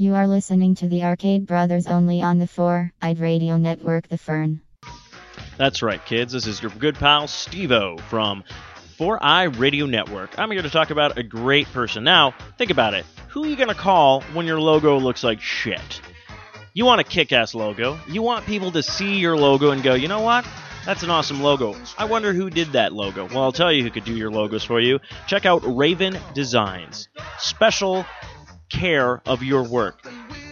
You are listening to the Arcade Brothers only on the 4-eyed radio network The Fern. That's right, kids. This is your good pal Stevo from 4i Radio Network. I'm here to talk about a great person. Now, think about it. Who are you going to call when your logo looks like shit? You want a kick ass logo. You want people to see your logo and go, you know what? That's an awesome logo. I wonder who did that logo. Well, I'll tell you who could do your logos for you. Check out Raven Designs. Special care of your work.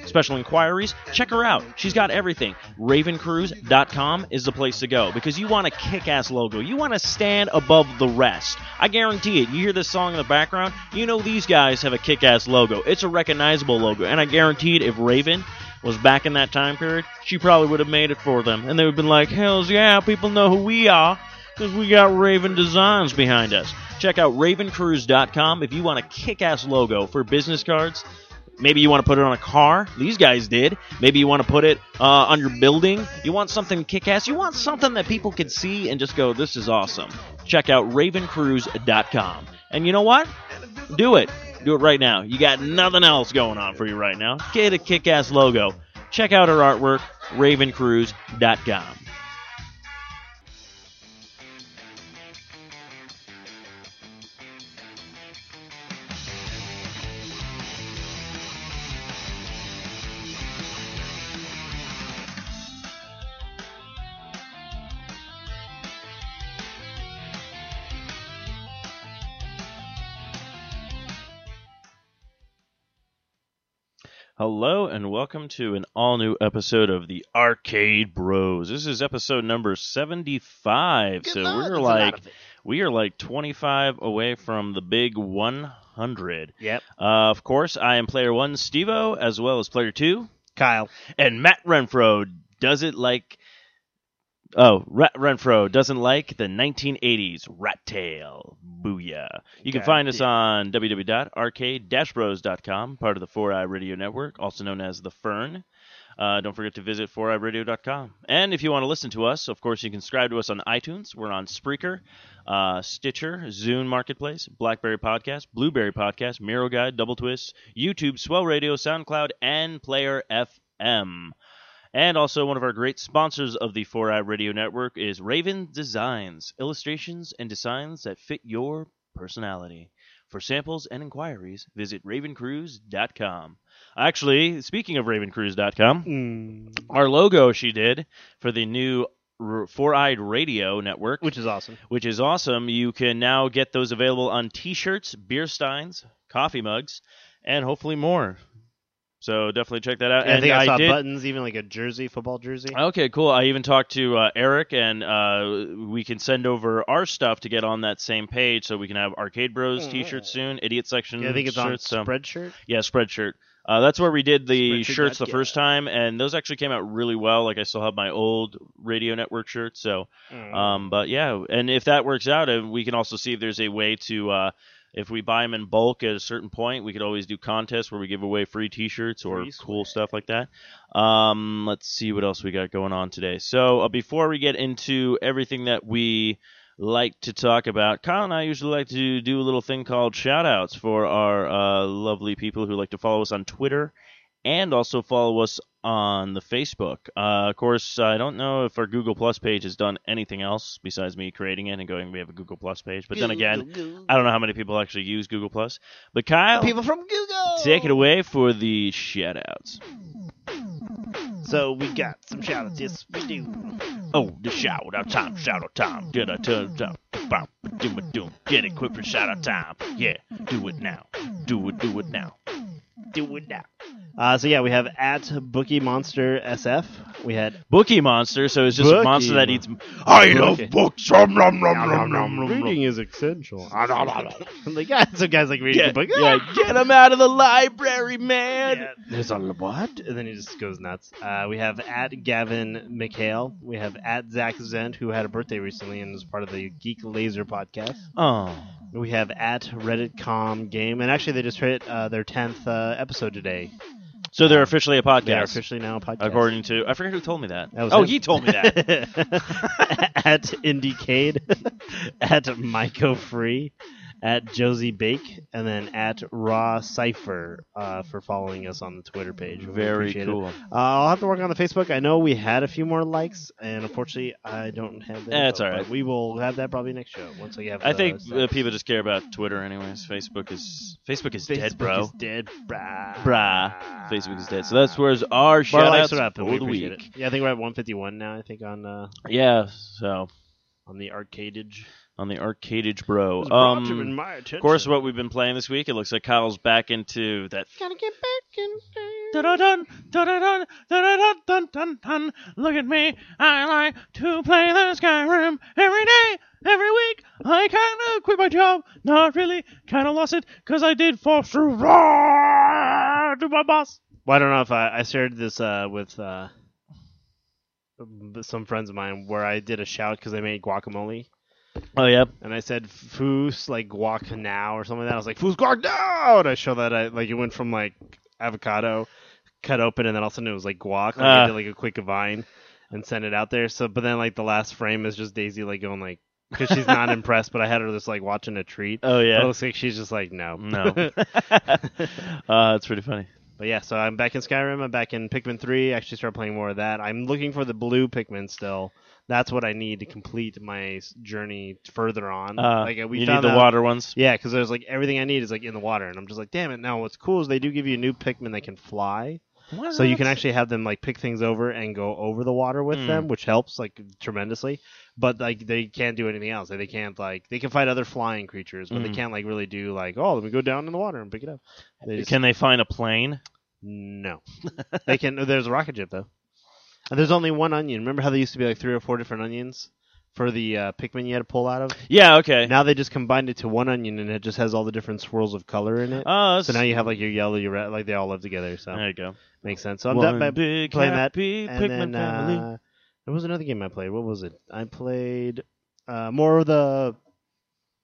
Special inquiries, check her out. She's got everything. RavenCruise.com is the place to go because you want a kick ass logo. You want to stand above the rest. I guarantee it. You hear this song in the background, you know these guys have a kick ass logo. It's a recognizable logo. And I guarantee it, if Raven was back in that time period, she probably would have made it for them. And they would have been like, hells yeah, people know who we are because we got Raven Designs behind us. Check out ravencruise.com if you want a kick ass logo for business cards. Maybe you want to put it on a car. These guys did. Maybe you want to put it uh, on your building. You want something kick ass. You want something that people can see and just go, this is awesome. Check out ravencruise.com. And you know what? Do it. Do it right now. You got nothing else going on for you right now. Get a kick ass logo. Check out her artwork, ravencruise.com. Hello and welcome to an all new episode of the Arcade Bros. This is episode number 75. Good so we're that's like lot of it. we are like 25 away from the big 100. Yep. Uh, of course, I am player 1 Stevo as well as player 2 Kyle. and Matt Renfro does it like Oh, Rat Renfro doesn't like the 1980s Rat Tail. Booyah. You can God find us on www.arcade-bros.com, part of the 4i Radio Network, also known as The Fern. Uh, don't forget to visit 4iradio.com. And if you want to listen to us, of course, you can subscribe to us on iTunes. We're on Spreaker, uh, Stitcher, Zune Marketplace, Blackberry Podcast, Blueberry Podcast, Miro Guide, Double Twist, YouTube, Swell Radio, SoundCloud, and Player FM. And also, one of our great sponsors of the 4i Radio Network is Raven Designs, illustrations and designs that fit your personality. For samples and inquiries, visit ravencruise.com. Actually, speaking of ravencruise.com, Mm, our logo she did for the new R- Four Eyed Radio Network, which is awesome. which is awesome. You can now get those available on t shirts, beer steins, coffee mugs, and hopefully more. So definitely check that out. Yeah, I think I, saw did, buttons, even like a jersey, football jersey. Okay, cool. I even talked to uh, Eric, and uh, we can send over our stuff to get on that same page, so we can have Arcade Bros T-shirts soon, Idiot Section yeah, I think it's on shirts. so- Spreadshirt. yeah, Spreadshirt. Uh, that's where we did the Spreadshirt shirts the first time, and those actually came out really well. Like I still have my old Radio Network shirts, so Mm. um, but yeah, and if that works out, uh, we can also see if there's a way to, uh, if we buy them in bulk at a certain point, we could always do contests where we give away free T-shirts or Free cool stuff like that. Um, let's see what else we got going on today. So uh, before we get into everything that we like to talk about, Kyle and I usually like to do a little thing called shout-outs for our uh, lovely people who like to follow us on Twitter and also follow us on the Facebook. Uh, of course, I don't know if our Google Plus page has done anything else besides me creating it and going, we have a Google Plus page. But then again, I don't know how many people actually use Google Plus. But Kyle, people from Google. take it away for the shout-outs. So we got some shoutouts. Yes, we do. Oh, the shout out time, shout out time. Get a turn down. Bop, doom, doom. Get it quick for shout out time. Yeah, do it now. Do it, do it now. Do it now. Uh, so yeah, we have at Bookie Monster SF. We had Bookie monster, so it's just a Bookie monster that mon- eats. I Bookie. love books. Nom, nom, nom, nom, nom, nom, nom. reading is essential. like yeah, some guys like reading Get, the book. yeah, get him out of the library, man. Yeah, there's a what? And then he just goes nuts. Uh, we have at Gavin McHale. We have at Zach Zent, who had a birthday recently and is part of the Geek Laser podcast. Oh, We have at RedditCom Game, and actually they just hit uh, their tenth uh, episode today. so they're officially a podcast. They are officially now a podcast. According to, I forget who told me that. That oh, him. he told me that. at Indiecade, at Myco Free, at Josie Bake, and then at Raw Cipher uh, for following us on the Twitter page. We Very cool. Uh, I'll have to work on the Facebook. I know we had a few more likes, and unfortunately, I don't have that. Eh, it's info, all right. but We will have that probably next show once I have. I think uh, people just care about Twitter, anyways. Facebook is Facebook is dead, bro. is dead, brah. Brah. Facebook is dead. So that's where's our shout likes outs for we the week. it. Yeah, I think we're at 151 now. I think on uh, Yeah. So on the arcadeage. On the Arcadage bro. It's brought to Um, my of course, what we've been playing this week, it looks like Kyle's back into that. Gotta get back in. Dun. Look at me, I like to play the Skyrim every day, every week. I kinda quit my job, not really, kinda lost it, cause I did fall through to my boss. Well, I don't know if I, I shared this uh, with uh, some friends of mine where I did a shout because I made guacamole. Oh, yep. And I said foos like guac now or something like that. I was like foos guac now. And I showed that I like it went from like avocado cut open and then all of a sudden it was like guac. Like I Ah. did like a quick vine and sent it out there. So but then like the last frame is just Daisy like going like because she's not impressed. But I had her just like watching a treat. Oh, But it yeah. looks like she's just like no No. uh, that's pretty funny. But yeah, so I'm back in Skyrim. I'm back in Pikmin 3. Actually, start playing more of that. I'm looking for the blue Pikmin still. That's what I need to complete my journey further on. Uh, like uh, we you need found the out- water ones. Yeah, because there's like everything I need is like in the water, and I'm just like, damn it. Now what's cool is they do give you a new Pikmin that can fly, so you can actually have them like pick things over and go over the water with Hmm. them, which helps like tremendously. But like they can't do anything else. Like, they can't like they can fight other flying creatures, but they Mhm. can't like really do like oh let me go down in the water and pick it up. They just- Can they find a plane? no, they can. There's a rocket ship though, and there's only one onion. Remember how there used to be like three or four different onions for the uh, Pikmin you had to pull out of? Yeah, okay. Now they just combined it to one onion, and it just has all the different swirls of color in it. Oh, that's, so now you have like your yellow, your red, like they all live together. So there you go. makes sense. So I'm One done by big playing that. happy And Pikmin then family. uh, there was another game I played. What was it? I played uh, more of the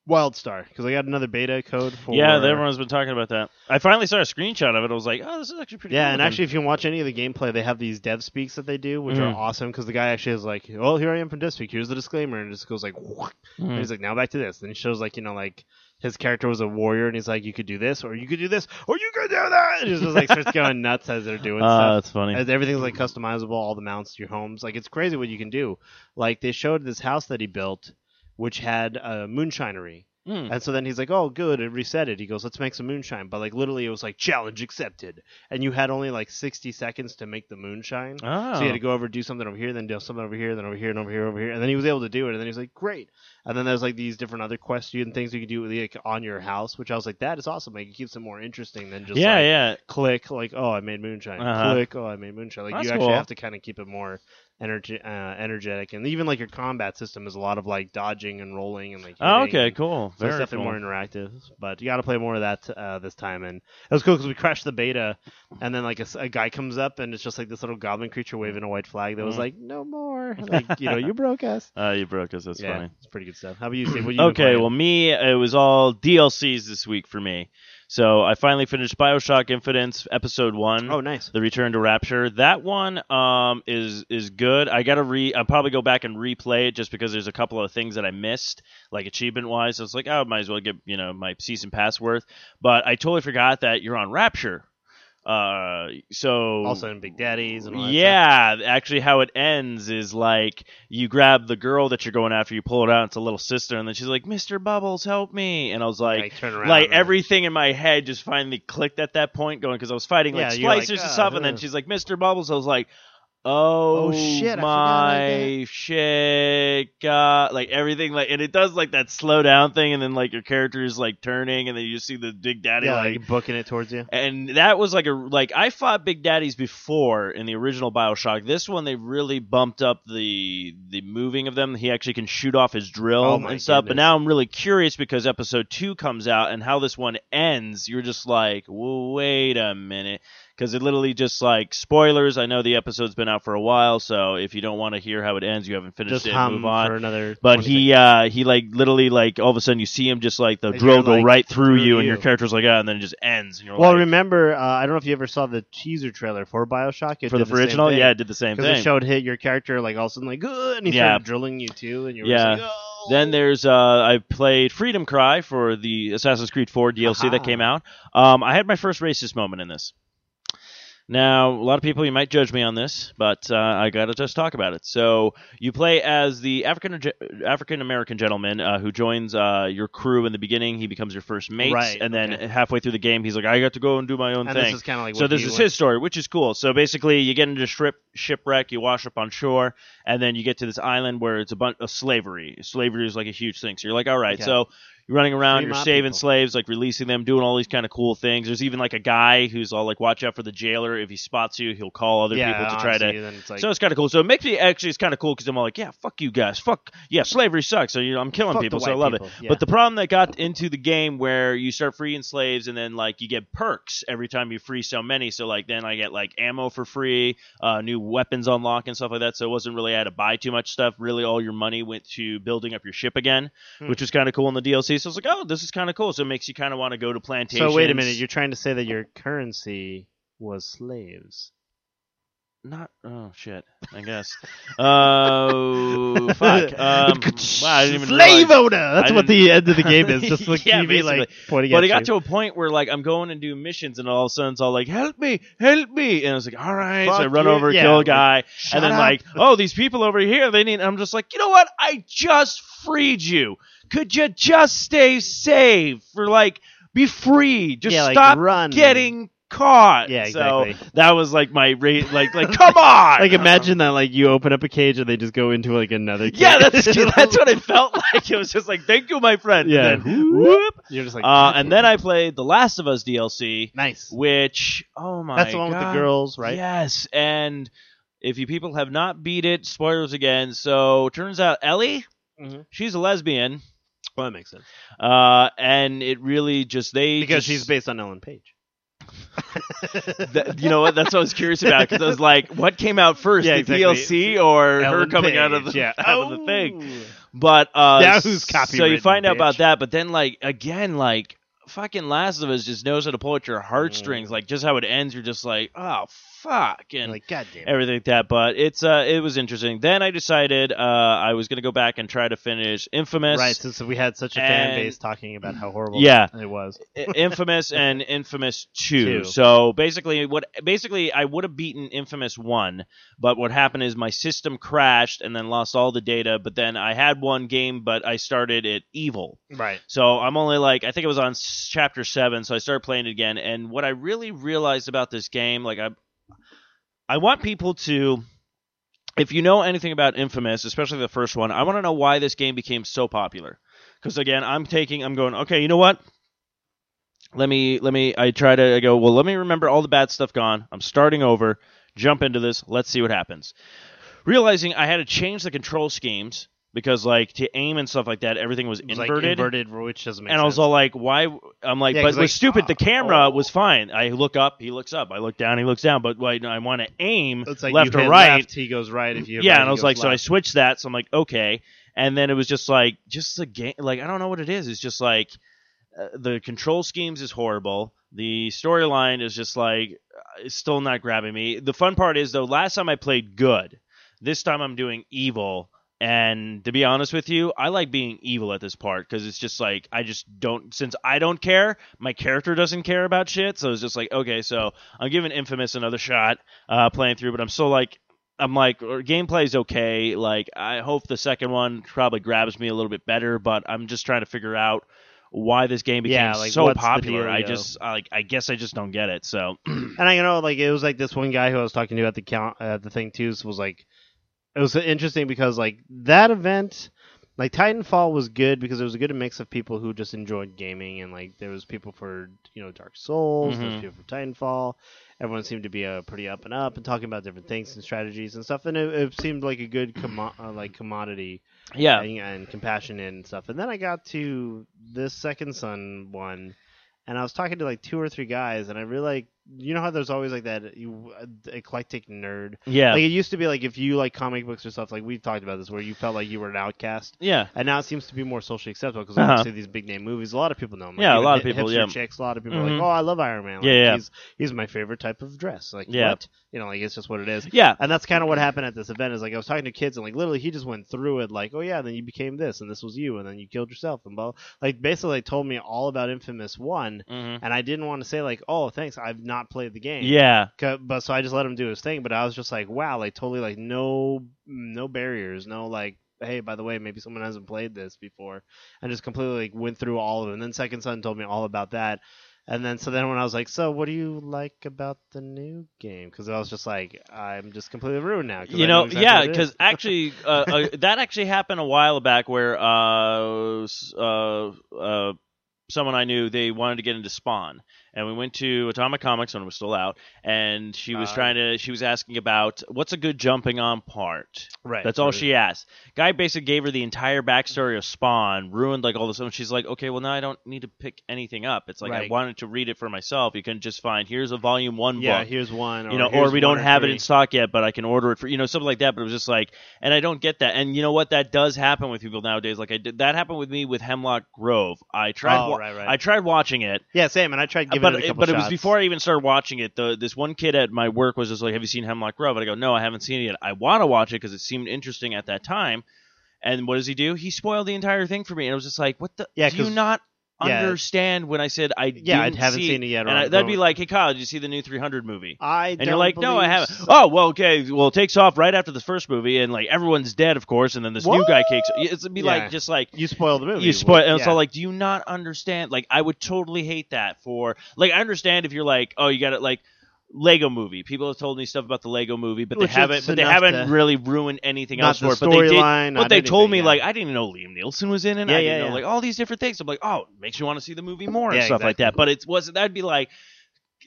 WildStar because I got another beta code for. yeah, everyone's been talking about that. I finally saw a screenshot of it. I was like, oh, this is actually pretty. Yeah, cool and looking. actually, if you watch any of the gameplay, they have these dev speaks that they do, which Mhm. are awesome because the guy actually is like, "Well, here I am from DevSpeak. Here's the disclaimer," and it just goes like, and Mhm. he's like, "Now back to this." Then he shows like, you know, like his character was a warrior, and he's like, "You could do this, or you could do this, or you could do that." And he just like starts going nuts as they're doing Oh, stuff. that's funny. As everything's like customizable, all the mounts, your homes, like it's crazy what you can do. Like they showed this house that he built, which had a moonshinery. Mm. And so then he's like, "Oh, good, it reset it." He goes, "Let's make some moonshine." But like literally, it was like challenge accepted, and you had only like sixty seconds to make the moonshine. Oh. So you had to go over, do something over here, then do something over here, then over here, and over here, over here, and then he was able to do it. And then he's like, "Great!" And then there's like these different other quests and things you can do like on your house, which I was like, "That is awesome!" Like it keeps it more interesting than just yeah, like, yeah. click like, "Oh, I made moonshine." Uh-huh. Click, "Oh, I made moonshine." Like That's you actually cool. have to kind of keep it more energy, uh, energetic, and even like your combat system is a lot of like dodging and rolling and like. Oh, okay, cool. so it's Very definitely cool. more interactive, but you got to play more of that uh, this time. And it was cool because we crashed the beta, and then like a guy comes up, and it's just like this little goblin creature waving a white flag that was Mhm. like, "No more!" Like you know, you broke us. Uh, you broke us. That's yeah, funny. it's pretty good stuff. How about you, Steve? What you Okay, well, me, it was all DLCs this week for me. So I finally finished Bioshock Infinite Episode One. oh, nice. The Return to Rapture. That one um, is is good. I gotta re. I'll probably go back and replay it just because there's a couple of things that I missed, like achievement wise. So it's like, oh, I might as well get you know my season pass worth. But I totally forgot that you're on Rapture. Uh, so Also in Big Daddies and all that stuff. yeah, actually, how it ends is like you grab the girl that you're going after, you pull it out, it's a little sister, and then she's like, "Mr. Bubbles, help me!" And I was like, around. like everything in my head just finally clicked at that point, going because I was fighting like Yeah, you're like, splicers and "Ah, stuff, and then uh." she's like, "Mr. Bubbles," I was like. Oh, Oh, shit, I my shit! God, like everything, like, and it does like that slow down thing, and then like your character is like turning, and then you see the Big Daddy yeah, like like booking it towards you. and that was like a like I fought Big Daddies before in the original Bioshock. This one they really bumped up the the moving of them. He actually can shoot off his drill Oh and stuff. But now I'm really curious because episode two comes out and how this one ends. You're just like, wait a minute. Because it literally just like spoilers. I know the episode's been out for a while, so if you don't want to hear how it ends, you haven't finished Just it. move on. for another. But he uh he like literally like all of a sudden you see him just like the Like drill go like, right through, through you, and your character's like ah and then it just ends and you're Well, like remember, uh, I don't know if you ever saw the teaser trailer for Bioshock. It for the same original yeah it did the same because thing it showed hit your character like all of a sudden like good, and he Yeah. started drilling you too, and you're Yeah. just like, oh. Then there's uh, I played Freedom Cry for the Assassin's Creed 4 DLC that came out. Um, I had my first racist moment in this. Now, a lot of people you might judge me on this, but uh, I gotta just talk about it. So you play as the African African American gentleman uh, who joins uh, your crew in the beginning. He becomes your first mate, Right, and then okay. halfway through the game, he's like, "I got to go and do my own and thing." this is kind of like so this is his story, which is cool. So basically, you get into ship shipwreck, you wash up on shore, and then you get to this island where it's a bunch of slavery. Slavery is like a huge thing. So you're like, all right, Okay. so you're running around, Free you're saving people. slaves, like releasing them, doing all these kind of cool things. There's even like a guy who's all like, watch out for the jailer. If he spots you, he'll call other yeah, people to try to. honestly, it's like, so it's kind of cool. So it makes me actually it's kind of cool because I'm all like, yeah, fuck you guys, fuck yeah, slavery sucks. So you know, I'm killing fuck people, so I love people. it. Yeah. But the problem that got into the game where you start freeing slaves and then like you get perks every time you free so many. So like then I get like ammo for free, uh, new weapons unlock and stuff like that. So it wasn't really I had to buy too much stuff. Really, all your money went to building up your ship again, Hmm. which was kind of cool in the DLC. So I was like, oh, this is kind of cool. So it makes you kind of want to go to plantations. so wait a minute, you're trying to say that your currency was slaves? not. Oh shit. I guess. Oh fuck. Um, wow, I didn't even Slave realize- owner. That's what the end of the game is. Just like Yeah, TV, like pointing But it got you. to a point where like I'm going and do missions, and all of a sudden it's all like, "Help me, help me!" And I was like, "All right." so I run you. over, Yeah, kill a guy, Shut and then up. like, "Oh, these people over here, they need." I'm just like, you know what? I just freed you. Could you just stay safe for like be free? Just yeah, like, stop run. getting caught. Yeah, So exactly. that was like my rate. Like, like, come on. Like imagine that, like you open up a cage and they just go into like another. Cage. Yeah, that's that's what it felt like. It was just like, thank you, my friend. Yeah. And then, whoop. You're just like, Uh, and then I played The Last of Us DLC, nice. which oh my, That's the one with the girls, right? Yes, and if you people have not beat it, spoilers again. So turns out Ellie, Mhm. she's a lesbian, Well, that makes sense uh, and it really just they because just- she's based on Ellen Page. That- you know what? That's what I was curious about because I was like, what came out first, Yeah, the exactly. DLC or her Ellen coming out of the yeah. out of the thing? Oh. But uh, who's So you find out about that, but then like again, like fucking Last of Us just knows how to pull at your heartstrings. Mm. Like just how it ends, you're just like, oh fuck, and Like, goddamn. everything like that. But it's uh, it was interesting. Then I decided uh, I was gonna go back and try to finish Infamous. Right, since we had such a fan base talking about how horrible Yeah. it was. Infamous and Infamous 2. Two. So basically what basically I would have beaten Infamous 1, but what happened is my system crashed and then lost all the data, but then I had one game but I started it evil. Right. So I'm only like I think it was on chapter 7, so I started playing it again and what I really realized about this game like I I want people to if you know anything about Infamous, especially the first one, I want to know why this game became so popular. Because again, I'm taking, I'm going, okay, you know what? Let me, let me. I try to I go. Well, let me remember all the bad stuff gone. I'm starting over. Jump into this. Let's see what happens. Realizing I had to change the control schemes because, like, to aim and stuff like that, everything was was like inverted. inverted, which doesn't make sense. and sense. I was all like, "Why?" I'm like, Yeah, "But it was like, stupid. The camera oh. was fine. I look up, he looks up. I look down, he looks down. But like, I want to aim it's like left or right. left, he goes right. If you yeah, right, and I was like, so I switched that. So I'm like, okay. And then it was just like, just the game. Like, I don't know what it is. It's just like uh, the control schemes is horrible. The storyline is just like uh, it's still not grabbing me. The fun part is though, last time I played good. This time I'm doing evil. And to be honest with you, I like being evil at this part because it's just like I just don't. Since I don't care, my character doesn't care about shit. So it's just like okay, so I'm giving Infamous another shot, uh, playing through. But I'm still like, I'm like, gameplay's okay. Like I hope the second one probably grabs me a little bit better. But I'm just trying to figure out why this game became Yeah, like, so popular. I just I, like I guess I just don't get it. So And I you know, like, it was like this one guy who I was talking to at the count at the thing too was like, it was interesting because like that event, like Titanfall was good because it was a good mix of people who just enjoyed gaming and like there was people for you know Dark Souls, there was people for Titanfall. Everyone seemed to be uh, pretty up and up and talking about different things and strategies and stuff, and it, it seemed like a good commo- uh, like commodity yeah, and, and compassionate and stuff. And then I got to this Second Son one, and I was talking to like two or three guys, and I really like you know how there's always like that you, uh, eclectic nerd. Yeah, Like it used to be like if you like comic books or stuff like we've talked about this where you felt like you were an outcast. yeah, And now it seems to be more socially acceptable because Uh-huh. obviously these big name movies, a lot of people know them. Like, Yeah, a lot of people, yeah. chicks, a lot of people are Mhm. like, oh, I love Iron Man. Like, Yeah, yeah. He's, he's my favorite type of dress. Like, Yeah. what? You know, like it's just what it is. yeah. And that's kind of what happened at this event. Is like I was talking to kids and like literally he just went through it like, oh yeah, then you became this and this was you and then you killed yourself and blah. Like basically, they told me all about Infamous One, hmm and I didn't want to say like, oh thanks, I've not played the game. Yeah. But so I just let him do his thing. But I was just like, wow, like totally like no no barriers, no like. Hey, by the way, maybe someone hasn't played this before, and just completely like went through all of it. And then Second Son told me all about that, and then so then when I was like, so what do you like about the new game? Because I was just like, I'm just completely ruined now. you I know, exactly yeah, what it is. because actually, uh, uh, that actually happened a while back where uh, uh, uh, someone I knew they wanted to get into Spawn, and we went to Atomic Comics when it was still out, and she was Uh, trying to, she was asking about what's a good jumping on part. right, That's all right. she asked. Guy basically gave her the entire backstory of Spawn, ruined like all this, and she's like, okay, well now I don't need to pick anything up. It's like I wanted to read it for myself. You can just find here's a volume one book. Yeah, book here's one. you know, or we don't have it in stock yet, but I can order it for you know something like that. But it was just like, and I don't get that. And you know what? That does happen with people nowadays. Like I did that happened with me with Hemlock Grove. I tried, Oh, wa- right, right. I tried watching it, Yeah, same. And I tried giving but it but it was before I even started watching it. The this one kid at my work was just like, "Have you seen Hemlock Grove?" And I go, "No, I haven't seen it yet. I want to watch it because it seemed interesting at that time." And what does he do? He spoiled the entire thing for me, and I was just like, "What the? Yeah, do you not?" Yeah. Understand when I said I Yeah, I haven't see, seen it yet. and I, that'd be like, "Hey Kyle, did you see the new 300 movie?" I And you're like, no, I haven't. so. Oh, well, okay. Well, it takes off right after the first movie, and like everyone's dead, of course, and then this new guy kicks. It's be Yeah. like just like You spoil the movie. you spoil. And yeah. so like, do you not understand? Like, I would totally hate that for like. I understand if you're like, oh, you got it like. Lego movie. People have told me stuff about the Lego movie, but Which they haven't. But they haven't really ruined anything else the for it. But they did. storyline. But they told me yeah. like I didn't know Liam Neeson was in it. Yeah, I yeah, didn't know yeah. like all these different things. I'm like, oh, it makes you want to see the movie more and Yeah, stuff like that. But it was that'd be like,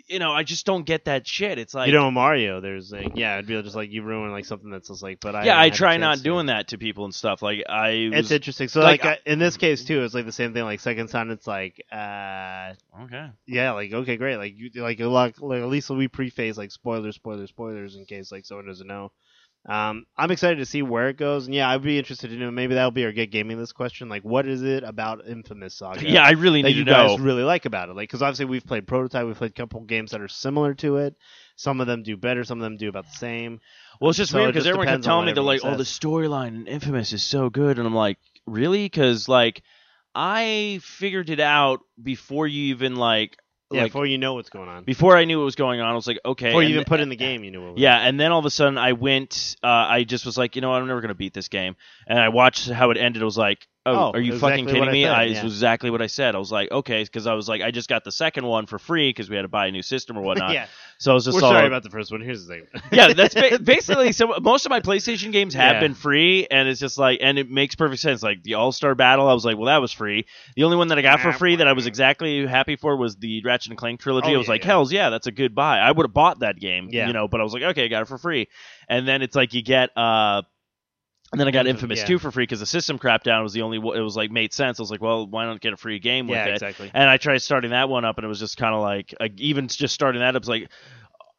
you know, I just don't get that shit. It's like you know Mario. There's like yeah, it'd be just like you ruin like something that's just like. But I yeah, I try not to. doing that to people and stuff. Like I, It's interesting. So like, like, I- in this case too, it's like the same thing. Like second son, it's like uh okay. yeah, like okay, great. Like you like a lot. Like at least we preface like spoilers, spoilers, spoilers in case like someone doesn't know. Um, I'm excited to see where it goes, and yeah, I'd be interested to know. Maybe that'll be our get gaming this question. Like, what is it about Infamous Saga? Yeah, I really that need you to know. guys really like about it. Like, because obviously we've played Prototype, we've played a couple games that are similar to it. Some of them do better, some of them do about the same. well, it's just so weird because everyone kept on telling me they're like, everyone "Oh, the storyline in Infamous is so good," and I'm like, "Really?" Because like I figured it out before you even like Yeah, like before you know what's going on. before I knew what was going on. I was like, "Okay." Before you even th- put in the game, you knew what was Yeah, and then all of a sudden I went. Uh, I just was like, you know, what, I'm never gonna beat this game. And I watched how it ended. It was like, oh, Oh, are you exactly fucking kidding I me? said, I, yeah. Was exactly what I said. I was like, okay, because I was like, I just got the second one for free because we had to buy a new system or whatnot. yeah, So I was just we're all, sorry about the first one. Here's the thing. yeah, that's ba- basically so. Most of my PlayStation games have Yeah. been free, and it's just like, and it makes perfect sense. Like the All Star Battle, I was like, well, that was free. The only one that I got for free that I was exactly happy for was the Ratchet and Clank trilogy. Oh, I was yeah, like, hell's yeah, that's a good buy. I would have bought that game, Yeah. you know, but I was like, okay, I got it for free. And then it's like you get. uh and then I got Infamous yeah. 2 for free because the system crap down was the only. It was like made sense. I was like, well, why not get a free game with yeah, it? exactly. And I tried starting that one up, and it was just kind of like, like, even just starting that up, it's like,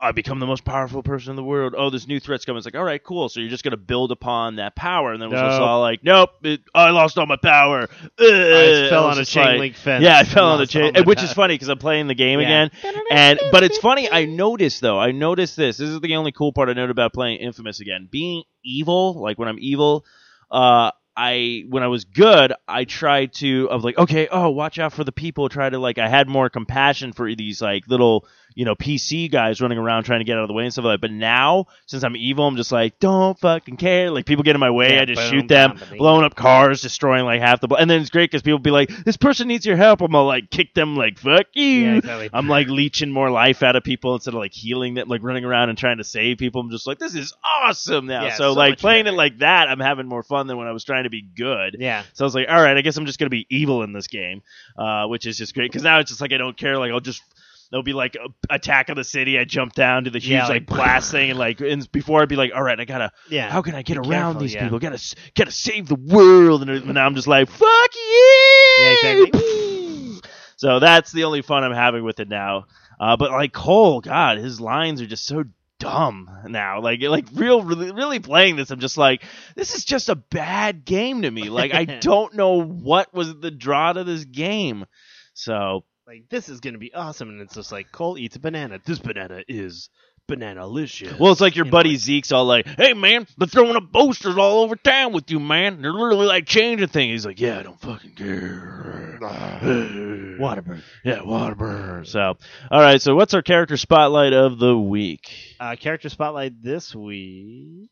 I become the most powerful person in the world. Oh, this new threat's coming. It's like, all right, cool. So you're just gonna build upon that power, and then it was just all like, nope, it, I lost all my power. Ugh. I fell was on a chain like- link fence. Yeah, I fell on all chain, which is funny because I'm playing the game Yeah. again, and but it's funny. I noticed though. I noticed this. This is the only cool part I noted about playing Infamous again. Being evil, like when I'm evil, uh, I when I was good, I tried to. I was like, okay, oh, watch out for the people. Try to like, I had more compassion for these like little, you know, PC guys running around trying to get out of the way and stuff like that. But now, since I'm evil, I'm just like, don't fucking care. Like people get in my way, Yeah, I just boom, shoot them, dominate. blowing up cars, destroying like half the. And then it's great because people be like, this person needs your help. I'm gonna like kick them like fuck you. Yeah, exactly. I'm like leeching more life out of people instead of like healing them, like running around and trying to save people. I'm just like, this is awesome now. Yeah, so, so like playing better. it like that, I'm having more fun than when I was trying to be good. Yeah. So I was like, all right, I guess I'm just gonna be evil in this game, uh, which is just great because now it's just like I don't care. Like I'll just there'll be like a attack of the city. I jump down to the huge Yeah, like, like- blast thing and like and before I'd be like, all right, I gotta Yeah. how can I get Be around careful, these yeah. people? Gotta gotta save the world. And now I'm just like, fuck you. Yeah, exactly. So that's the only fun I'm having with it now. Uh, but like Cole, God, his lines are just so dumb now. Like like real really, really playing this, I'm just like, this is just a bad game to me. Like I don't know what was the draw to this game. So Like this is gonna be awesome, and it's just like Cole eats a banana. This banana is banana licious. Well, it's like your You know, buddy like- Zeke's all like, "Hey man, they're throwing up posters all over town with you, man. They're literally like changing things." He's like, "Yeah, I don't fucking care." Waterburn. Yeah, Waterburn. So, all right. So, what's our character spotlight of the week? Uh, character spotlight this week.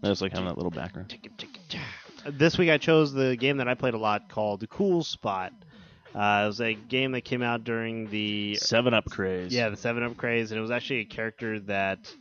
That's like having that little background. This week I chose the game that I played a lot called Cool Spot. Uh, it was a game that came out during the Seven Up craze. yeah the Seven Up craze, and it was actually a character that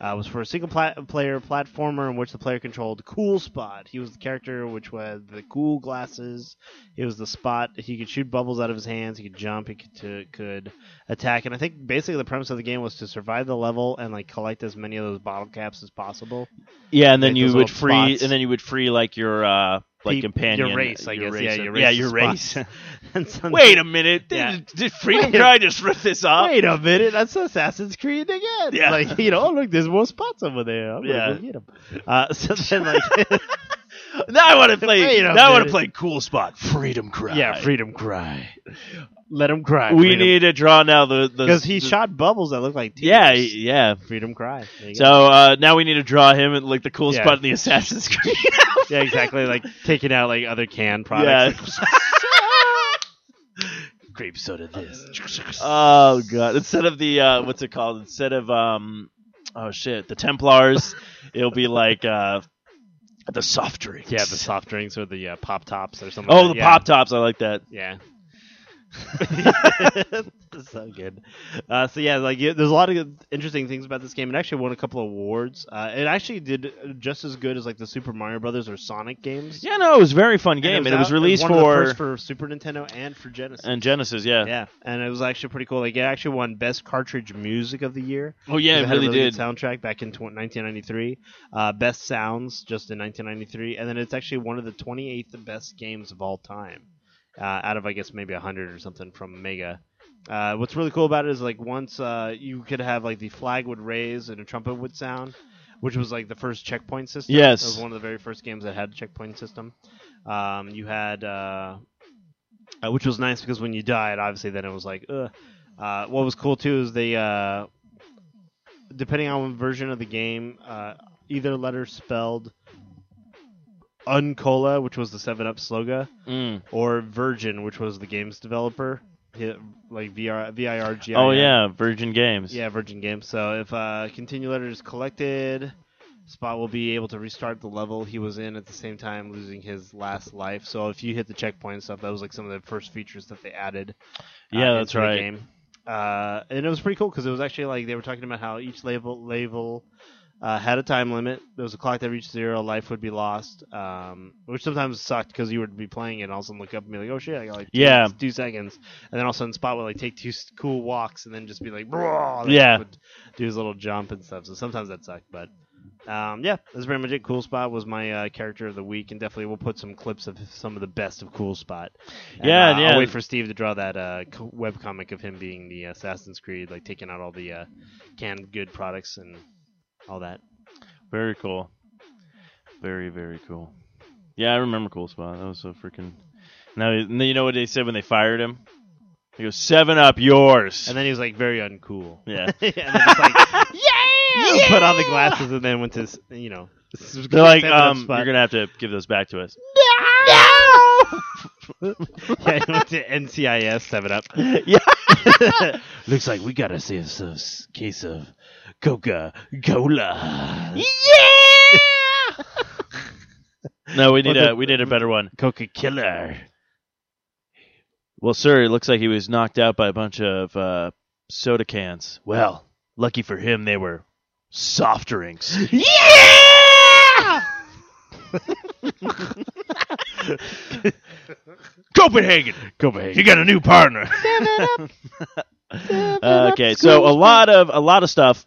uh, was for a single plat- player platformer in which the player controlled Cool Spot. He was the character which had the cool glasses. He was the spot. He could shoot bubbles out of his hands. He could jump. He could, to, could attack. And I think basically the premise of the game was to survive the level and like collect as many of those bottle caps as possible. Yeah, and then Like you would free, spots. and then you would free like your uh like companion, your race, I your guess. Yeah, race. your yeah, race your race. and some- Wait a minute, did, Yeah. did Freedom Cry just rip this off? Wait a minute, that's Assassin's Creed again. Yeah. Like, you know, look, there's more spots over there. I'm Yeah. gonna go get them. Uh, so then, like, Now I want to play. Now I want to play Cool Spot, Freedom Cry. yeah, freedom cry. Let him cry. We need to draw now the the because he the- shot bubbles that look like tears. Yeah, yeah. freedom cry. So uh, now we need to draw him at like the cool Yeah. spot in the Assassin's Creed. yeah, exactly. Like taking out like other canned products. Grape soda. This. oh god! Instead of the uh, what's it called? Instead of um, oh shit, the Templars, it'll be like uh, the soft drinks. yeah, the soft drinks or the uh, pop tops or something. Oh, like the. Yeah. pop tops. I like that. Yeah. so good. Uh, so yeah, like yeah, there's a lot of interesting things about this game. It actually won a couple of awards. Uh, it actually did just as good as like the Super Mario Brothers or Sonic games. Yeah, no, it was a very fun game, and it was, out- released one of for first for Super Nintendo and for Genesis. and Genesis. Yeah. yeah, and it was actually pretty cool. Like it actually won Best Cartridge Music of the Year. Oh yeah, It it had a really good did. soundtrack back in tw- 1993. Uh, best sounds just in 1993, and then it's actually one of the 28th best games of all time, uh, out of I guess maybe 100 or something from Mega. Uh, what's really cool about it is like once uh, you could have like the flag would raise and a trumpet would sound, which was like the first checkpoint system. Yes. it was one of the very first games that had a checkpoint system. Um, you had. Uh, uh, which was nice because when you died, obviously, then it was like, ugh. Uh, what was cool too is they, uh, depending on what version of the game, uh, either letter spelled Uncola, which was the Seven Up slogan, Mm. or Virgin, which was the game's developer, like VR, V I R G. Oh yeah, Virgin Games. Yeah, Virgin Games. So if uh, continue letter is collected, Spot will be able to restart the level he was in at the same time losing his last life. So if you hit the checkpoint and stuff, that was like some of the first features that they added. uh, Yeah, that's right. game. Uh, and it was pretty cool because it was actually like they were talking about how each level level uh, had a time limit. There was a clock that reached zero, life would be lost, um, which sometimes sucked because you would be playing it and all of a sudden look up and be like, oh shit, I got like two, Yeah. two seconds, and then all of a sudden Spot would like take two cool walks and then just be like, Yeah. do his little jump and stuff. So sometimes that sucked, but. Um, yeah, that's pretty much it. Cool Spot was my uh, character of the week, and definitely we'll put some clips of some of the best of Cool Spot. And, Yeah, uh, yeah. I'll wait for Steve to draw that uh, web comic of him being the Assassin's Creed, like taking out all the uh, canned good products and all that. Very cool. Very very cool. Yeah, I remember Cool Spot. That was so freaking. Now you know what they said when they fired him. He goes seven up yours. And then he was like very uncool. Yeah. and then like yeah, put on the glasses and then went to you know. They're like, um, you're gonna have to give those back to us. No. yeah, he went to NCIS Seven Up. yeah. Looks like we gotta see a case of Coca Cola. Yeah. no, we need a we need a better one. Coca Killer. Well, sir, it looks like he was knocked out by a bunch of uh, soda cans. Well, lucky for him, they were soft drinks. Yeah! Copenhagen, Copenhagen. you got a new partner. Uh, okay, so a lot of a lot of stuff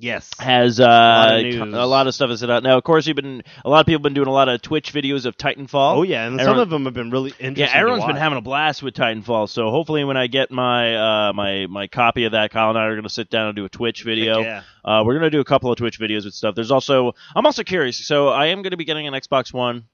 Yes. has uh, lot a lot of stuff is out now. Of course, you've been a lot of people have been doing a lot of Twitch videos of Titanfall. Oh yeah, and some of them have been really interesting. Yeah, everyone's been having a blast with Titanfall. So hopefully, when I get my uh, my my copy of that, Kyle and I are going to sit down and do a Twitch video. Yeah. Uh, we're going to do a couple of Twitch videos with stuff. There's also I'm also curious. So I am going to be getting an Xbox One.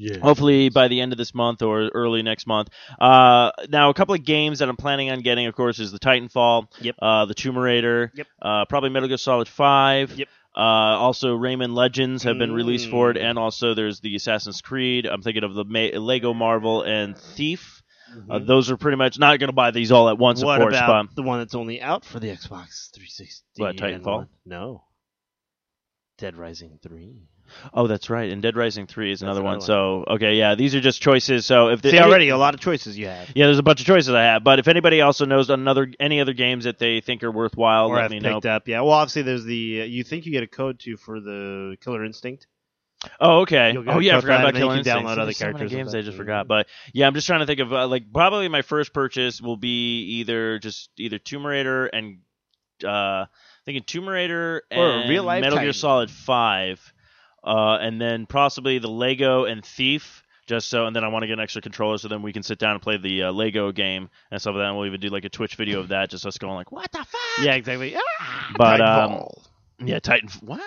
Yeah. Hopefully by the end of this month or early next month. Uh, now a couple of games that I'm planning on getting, of course, is the Titanfall, Yep. uh, the Tomb Raider, Yep. uh, probably Metal Gear Solid Five. Yep. Uh, also, Rayman Legends have been released for it, Mm. and also there's the Assassin's Creed. I'm thinking of the Ma- Lego Marvel and Thief. Uh, Mhm. those are pretty much not going to buy these all at once, what of course. about the one that's only out for the Xbox 360? What, Titanfall? No. Dead Rising 3. Oh, that's right. And Dead Rising Three is That's another one. another So okay, yeah, these are just choices. So if the, See, any- already a lot of choices you have. yeah, there's a bunch of choices I have. But if anybody also knows another any other games that they think are worthwhile, or let have me picked know. up. Yeah, well, obviously there's the. Uh, you think you get a code to for the Killer Instinct? Oh, okay. Oh, yeah, I forgot about and then you Killer can Instinct. download other so characters games I just forgot. But yeah, I'm just trying to think of uh, like probably my first purchase will be either just either Tomb Raider and uh thinking Tomb Raider Or and Metal Gear Solid Five, uh, and then possibly the Lego and Thief. Just so, and then I want to get an extra controller so then we can sit down and play the uh, Lego game and stuff like that. And we'll even do like a Twitch video of that, just us going like, "What the fuck?" Yeah, exactly. Ah, But, um. Yeah, Titan. What?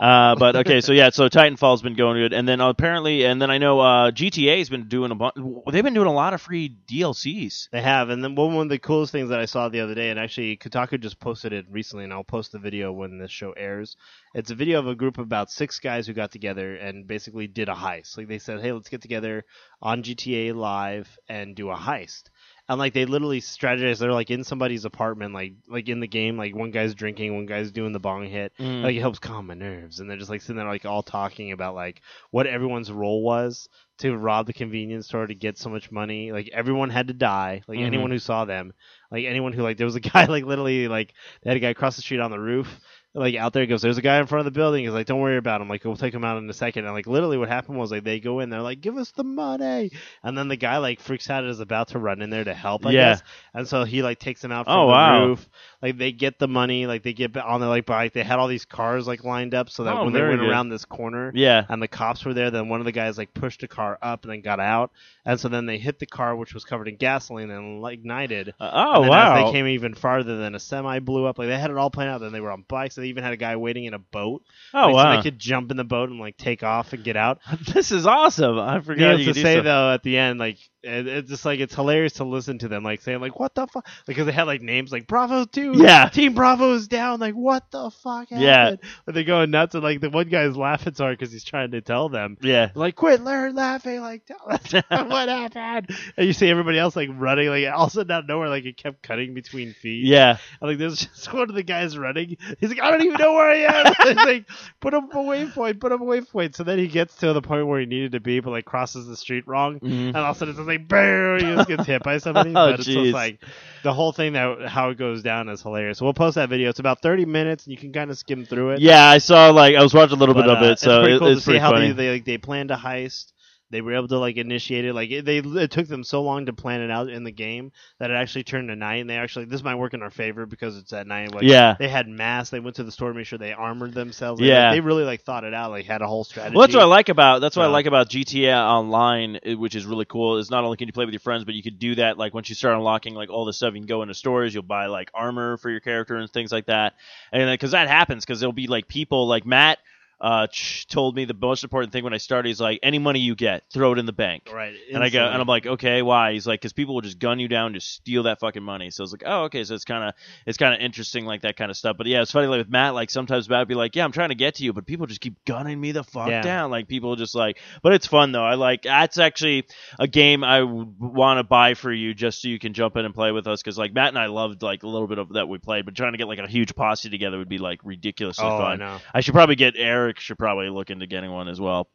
Uh, but okay, so yeah, so Titanfall's been going good, and then apparently, and then I know uh, GTA's been doing a bunch. They've been doing a lot of free DLCs. They have, and then one one of the coolest things that I saw the other day, and actually Kotaku just posted it recently, and I'll post the video when this show airs. It's a video of a group of about six guys who got together and basically did a heist. Like they said, hey, let's get together on GTA Live and do a heist. And like they literally strategize. They're like in somebody's apartment, like like in the game. Like one guy's drinking, one guy's doing the bong hit. Mm. Like it helps calm my nerves, and they're just like sitting there, like all talking about like what everyone's role was to rob the convenience store to get so much money. Like everyone had to die. Like Mhm. anyone who saw them, like anyone who like there was a guy like literally like they had a guy across the street on the roof. Like out there he goes, there's a guy in front of the building. He's like, don't worry about him. Like we'll take him out in a second. And like literally what happened was like they go in, they're like, give us the money, and then the guy like freaks out and is about to run in there to help. I Yeah. guess. And so he like takes him out from Oh, the wow. roof. Like they get the money. Like they get on their like bike. They had all these cars like lined up so that Oh, when they went good. around this corner, Yeah. and the cops were there. Then one of the guys like pushed a car up and then got out, and so then they hit the car which was covered in gasoline and like, ignited. Uh, oh wow. They came even farther, then a semi blew up. Like they had it all planned out. Then they were on bikes. They even had a guy waiting in a boat. oh like, So wow. they could jump in the boat and like take off and get out. this is awesome. I forgot Needless you to say stuff. though, at the end, like it, it's just like it's hilarious to listen to them like saying like what the fuck because they had like names like Bravo two, Yeah. Team Bravo is down. Like what the fuck happened? Yeah. and they're going nuts and like the one guy's laughing so hard because he's trying to tell them Yeah. like quit learn laughing like tell us what happened and you see everybody else like running like all of a sudden out of nowhere like it kept cutting between feet Yeah. and, like there's just one of the guys running he's like I don't even know where I am he's like put up a waypoint put up a waypoint so then he gets to the point where he needed to be but like crosses the street wrong Mhm. and all of a sudden it's like boom he just gets hit by somebody. Oh, but it's just like the whole thing that how it goes down is hilarious. So we'll post that video. It's about 30 minutes and you can kind of skim through it. Yeah, I saw like I was watching a little but, bit of uh, it, so it's pretty it- cool it's to see pretty how funny. they they, like, they planned a heist. They were able to like initiate it. Like it, they it took them so long to plan it out in the game that it actually turned to night. And they actually this might work in our favor because it's at night. Like, Yeah. they had masks. They went to the store to make sure they armored themselves. Like, Yeah. they really like thought it out. Like had a whole strategy. Well, that's what I like about that's what I like about GTA Online, which is really cool. Is not only can you play with your friends, but you could do that. Like once you start unlocking like all the stuff, you can go into stores. You'll buy like armor for your character and things like that. And because that happens, because there'll be like people like Matt uh, told me the most important thing when I started is like any money you get, throw it in the bank. Right. And I go, and I'm like, okay, why? He's like, because people will just gun you down, just steal that fucking money. So I was like, oh, okay, so it's kind of, it's kind of interesting, like that kind of stuff. But yeah, it's funny, like with Matt, like sometimes Matt would be like, yeah, I'm trying to get to you, but people just keep gunning me the fuck Yeah. down. Like people just like, but it's fun though. I like that's actually a game I would want to buy for you just so you can jump in and play with us. Because like Matt and I loved like a little bit of that we played, but trying to get like a huge posse together would be like ridiculously oh, I fun. know. I should probably get Eric. Should probably look into getting one as well.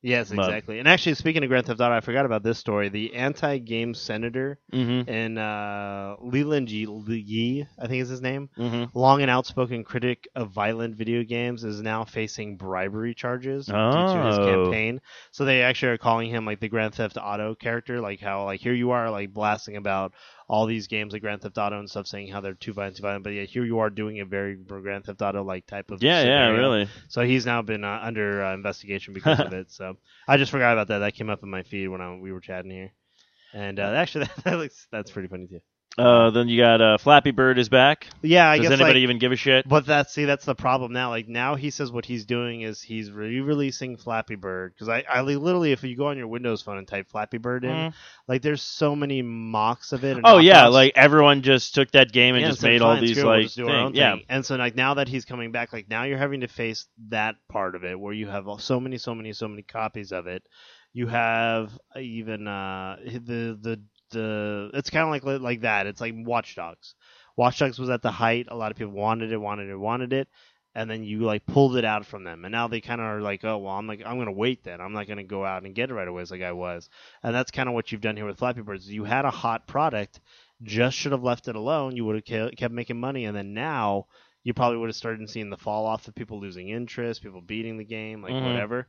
Yes, But- exactly. And actually, speaking of Grand Theft Auto, I forgot about this story. The anti-game senator Mm-hmm. and uh, Leland Yee, I think is his name. Mm-hmm. long and outspoken critic of violent video games is now facing bribery charges due to his Oh. campaign. So they actually are calling him like the Grand Theft Auto character, like how like here you are like blasting about all these games like Grand Theft Auto and stuff saying how they're too violent, too violent. But yeah, here you are doing a very Grand Theft Auto like type of Yeah, yeah, really. So he's now been uh, under uh, investigation because of it. So I just forgot about that. That came up in my feed when I, we were chatting here, and uh, actually that, that looks that's pretty funny too. Uh, then you got uh, Flappy Bird is back. Yeah, I Does guess anybody like, even give a shit? But that's see, that's the problem now. Like now, he says what he's doing is he's re-releasing Flappy Bird because I, I literally, if you go on your Windows phone and type Flappy Bird in, Mhm. like there's so many mocks of it. And Oh yeah, like everyone just took that game and Yeah, just made all these screw it, we'll like just do our own. Yeah, thing. And so like now that he's coming back, like now you're having to face that part of it where you have so many, so many, so many copies of it. You have even uh the the the it's kind of like like that. It's like Watch Dogs. Watch Dogs was at the height. A lot of people wanted it, wanted it, wanted it, and then you like pulled it out from them. And now they kind of are like, oh well, I'm like I'm gonna wait then. I'm not gonna go out and get it right away as like I was. And that's kind of what you've done here with Flappy Birds. You had a hot product, just should have left it alone. You would have kept making money, and then now you probably would have started seeing the fall off of people losing interest, people beating the game, like Mhm. whatever.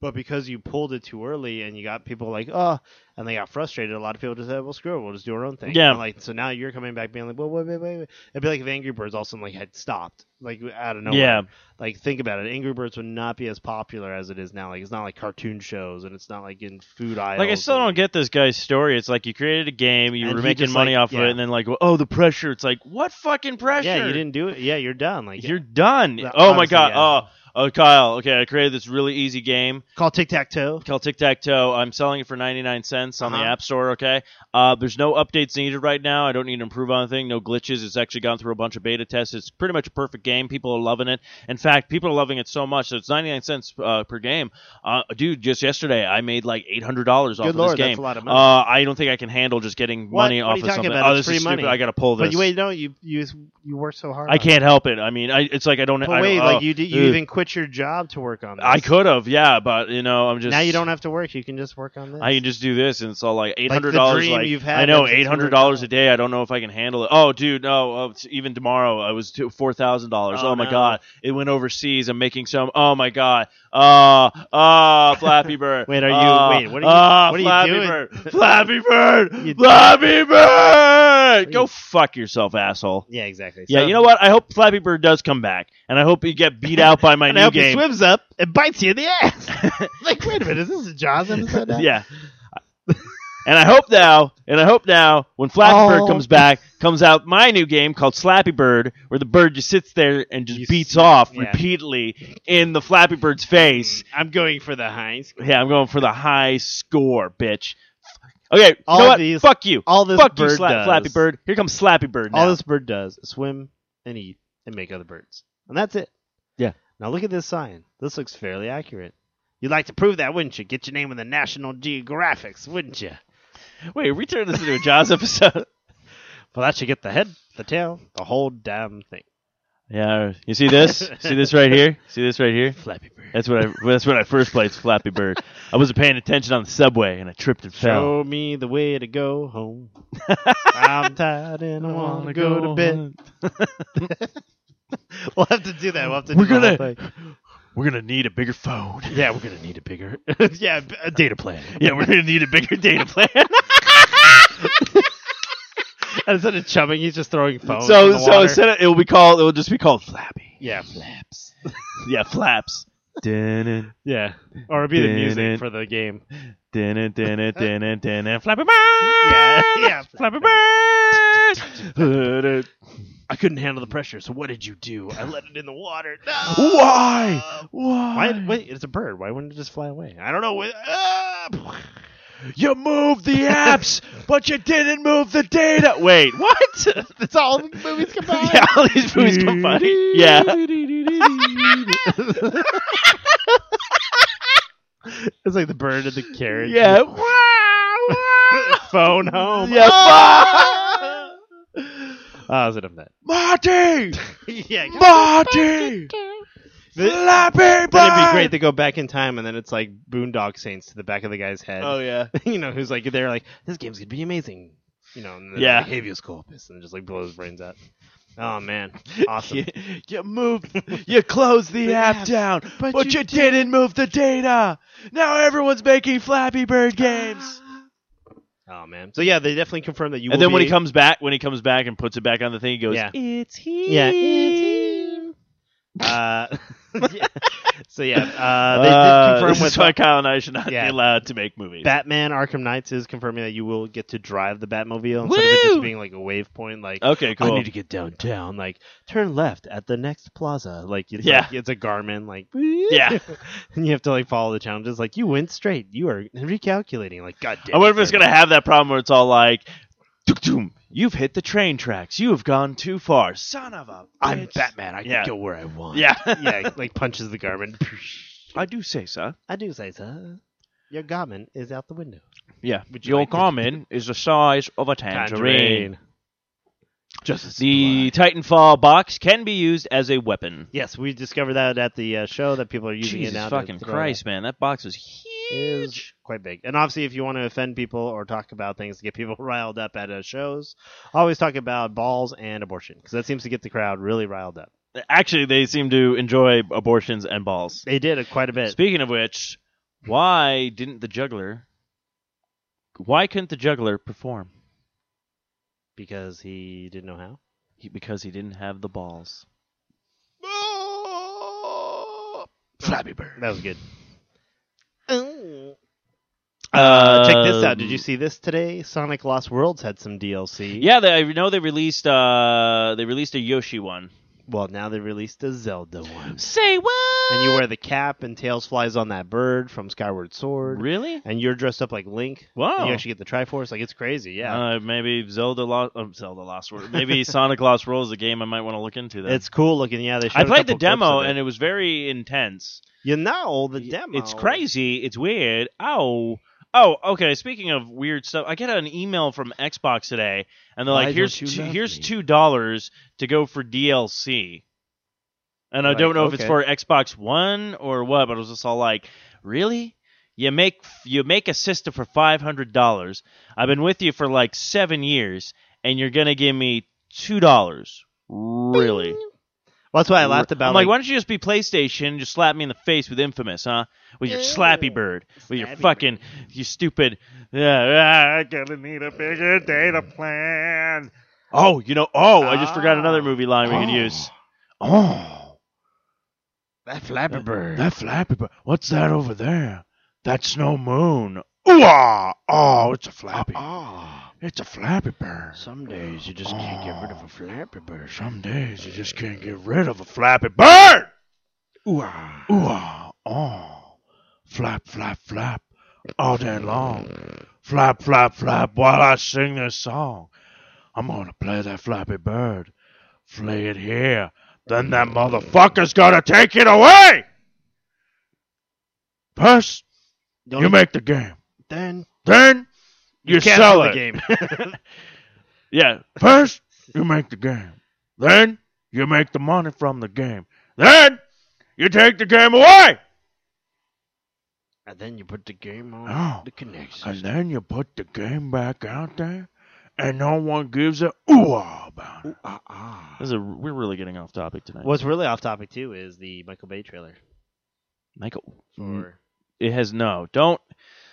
But because you pulled it too early and you got people like, oh, and they got frustrated, a lot of people just said, well, screw it, we'll just do our own thing. Yeah. And, like so now you're coming back being like, well, wait, wait, wait, wait. It'd be like if Angry Birds also like had stopped, like out of nowhere. yeah. Like think about it, Angry Birds would not be as popular as it is now. Like it's not like cartoon shows and it's not like in food aisles. Like I still and- don't get this guy's story. It's like you created a game, you were making money like- off of it, and then like, oh, the pressure. It's like, what fucking pressure? Yeah, you didn't do it. Yeah, you're done. Like You're done. Yeah, oh my god. yeah. Oh, oh, Kyle. Okay, I created this really easy game call tic tac toe. called Tic Tac Toe. I'm selling it for 99 cents on the Uh-huh. App Store. Okay. Uh, there's no updates needed right now. I don't need to improve on anything. No glitches. It's actually gone through a bunch of beta tests. It's pretty much a perfect game. People are loving it. In fact, people are loving it so much that it's 99 cents uh, per game. Uh, dude, just yesterday I made like $800 off Good of lord, this game. that's a lot of money. Uh, I don't think I can handle just getting What? money What off are you of talking something. about? Oh, It's this is free stupid. I gotta pull this. but you wait, no, you you you work so hard. I on can't help it. I mean, I, it's like I don't. It. I wait, don't, like oh, you did, you even quit your job to work on this. I could have, yeah, but you know, I'm just Now you don't have to work. You can just work on this. I can just do this, and it's all like eight hundred dollars. Like, you've had I know ever since you eight hundred dollars a day. I don't know if I can handle it. Oh, dude, no. Oh, even tomorrow, I was four thousand dollars. Oh, Oh my no. god, it went overseas. I'm making some. Oh my god. Ah, ah, Flappy Bird. Wait, are you- Ah, wait, what are you- ah, what are you Flappy doing? Bird. Flappy Bird. Flappy Bird. Go fuck yourself, asshole. Yeah, exactly. Yeah, So- you know what? I hope Flappy Bird does come back, and I hope you get beat out by my And I hope he swims up and bites you in the ass. like, wait a minute, is this a Jaws episode? Now? yeah. And I hope now, and I hope now, when Flappy Oh. Bird comes back, comes out my new game called Slappy Bird, where the bird just sits there and just You beats s- off yeah. repeatedly in the Flappy Bird's face. Mm, I'm going for the Heinz. Yeah, I'm going for the high score, bitch. Okay, All you know these- Fuck you. All this Fuck you, bird Sla- does. Flappy Bird. Here comes Slappy Bird now. All this bird does is swim and eat and make other birds, and that's it. Yeah. Now look at this sign. This looks fairly accurate. You'd like to prove that, wouldn't you? Get your name in the National Geographics, wouldn't you? Wait, we turned this into a Jaws episode. Well, that should get the head, the tail, the whole damn thing. yeah, you see this? see this right here? See this right here? Flappy Bird. That's what I. That's when I first played Flappy Bird. I wasn't paying attention on the subway, and I tripped and fell. Show me the way to go home. I'm tired and I want to go to bed. We'll have to do that. We'll have to. We're do gonna- We're gonna need a bigger phone. Yeah, we're gonna need a bigger. yeah, a data plan. Yeah, we're gonna need a bigger data plan. Instead of chumming, he's just throwing phones. so, the so water. instead of, it will be called. It will just be called Flappy. yeah, flaps. Yeah, flaps. Dun-dun, Yeah, or it'd be the Dun-dun. music for the game. dun-dun, dun-dun, dun-dun, dun-dun. Flappy Bird. Yeah, yeah, Flappy Bird. I couldn't handle the pressure, so what did you do? I let it in the water. No! Why? Why? Why? Wait, it's a bird. Why wouldn't it just fly away? I don't know. Ah! You moved the apps, but you didn't move the data. Wait, what? It's all the movies combined. yeah, all these movies combined. Yeah. it's like the bird and the carriage. Yeah. Phone home. Yeah. Ah! Oh, is it of that? Marty! yeah. Marty! Flappy Bird! Then it'd be great to go back in time, and then it's like Boondock Saints to the back of the guy's head. Oh, yeah. you know, who's like they're like, this game's gonna be amazing. You know, and then Yeah. like, habeas corpus, and just like blow his brains out. Oh man, awesome. You, you moved, you closed the The app apps, down, but but, you you, didn't move the data. Now everyone's making Flappy Bird games. Oh man. So yeah, they definitely confirmed that you. and will then when be- he comes back, when he comes back and puts it back on the thing, he goes, Yeah. "It's he." Yeah, it's him. Uh, yeah. So yeah, uh, they Uh, did confirm this with is why Kyle and I should not Yeah. be allowed to make movies. Batman Arkham Knights is confirming that you will get to drive the Batmobile instead of it just being like a waypoint. Like, okay, I cool. need to get downtown. Like, turn left at the next plaza. Like, it's Yeah. like, it's a Garmin. Like, Yeah. and you have to like follow the challenges. Like, you went straight. You are recalculating. Like, God damn. I wonder if it, it's gonna have that problem where it's all like, "Tuk-tum, "You've hit the train tracks. You have gone too far, son of a." I'm. Batman. I Yeah. can go where I want. Yeah, yeah. Like punches the Garmin. I do say so. I do say so. Your Garmin is out the window. Yeah, Would you your like to- Garmin is the size of a tangerine. Just as The Titanfall box can be used as a weapon. Yes, we discovered that at the uh, show that people are using Jesus it now. to fucking throw Christ, man, that box is It is quite big. And obviously, if you want to offend people or talk about things to get people riled up at uh, shows, always talk about balls and abortion because that seems to get the crowd really riled up. Actually, they seem to enjoy abortions and balls. They did it quite a bit. Speaking of which, why didn't the juggler? Why couldn't the juggler perform? because he didn't know how. He, because he didn't have the balls. Flappy Bird. That was good. Uh, check this out. Did you see this today? Sonic Lost Worlds had some DLC. Yeah, they, I know they released. Uh, they released a Yoshi one. Well, now they released a Zelda one. Say what? And you wear the cap, and Tails flies on that bird from Skyward Sword. really? And you're dressed up like Link. Wow. You actually get the Triforce. Like it's crazy. Yeah. Uh, maybe Zelda Lost. Um, Zelda Lost World. Maybe Sonic Lost World is a game I might want to look into. Then. it's cool looking. Yeah, they. I played the demo it. and it was very intense. You know the demo. It's crazy. It's weird. Oh. Oh, okay. Speaking of weird stuff, I get an email from Xbox today, and they're Why like, "Here's two, here's two dollars to go for DLC." And I Like, don't know if it's for Xbox One or what, but I was just all like, "Really? You make you make a system for five hundred dollars? I've been with you for like seven years, and you're gonna give me two dollars? Really?" Well, that's why I laughed about. It. I'm like, why don't you just be PlayStation? And just slap me in the face with Infamous, huh? With your Slappy Bird, with your Slappy fucking, you stupid. Yeah, I gotta need a bigger data plan. Oh, you know. Oh, I just forgot another Ah. movie line we could use. Oh, that Flappy Bird. that Flappy Bird. What's that over there? That's no moon. Ooh, ah, oh, it's a Flappy. Ah, It's a Flappy Bird. some days you just can't get rid of a Flappy Bird. Some days you just can't get rid of a Flappy Bird. Ooh, ah. Ooh, ah, oh, flap, flap, flap, all day long. Flap, flap, flap, while I sing this song. I'm gonna play that Flappy Bird. Play it here. Then that motherfucker's gonna take it away! First, you make the game. then Then, you, cancel sell the it. game. Yeah, first, you make the game. Then, you make the money from the game. Then, you take the game away! and then you put the game on Oh. the connection. And then you put the game back out there, and no one gives a ooh about it. Ah, ah. This is a, we're really getting off topic tonight. What's really off topic too is the Michael Bay trailer Michael? for. It has no. Don't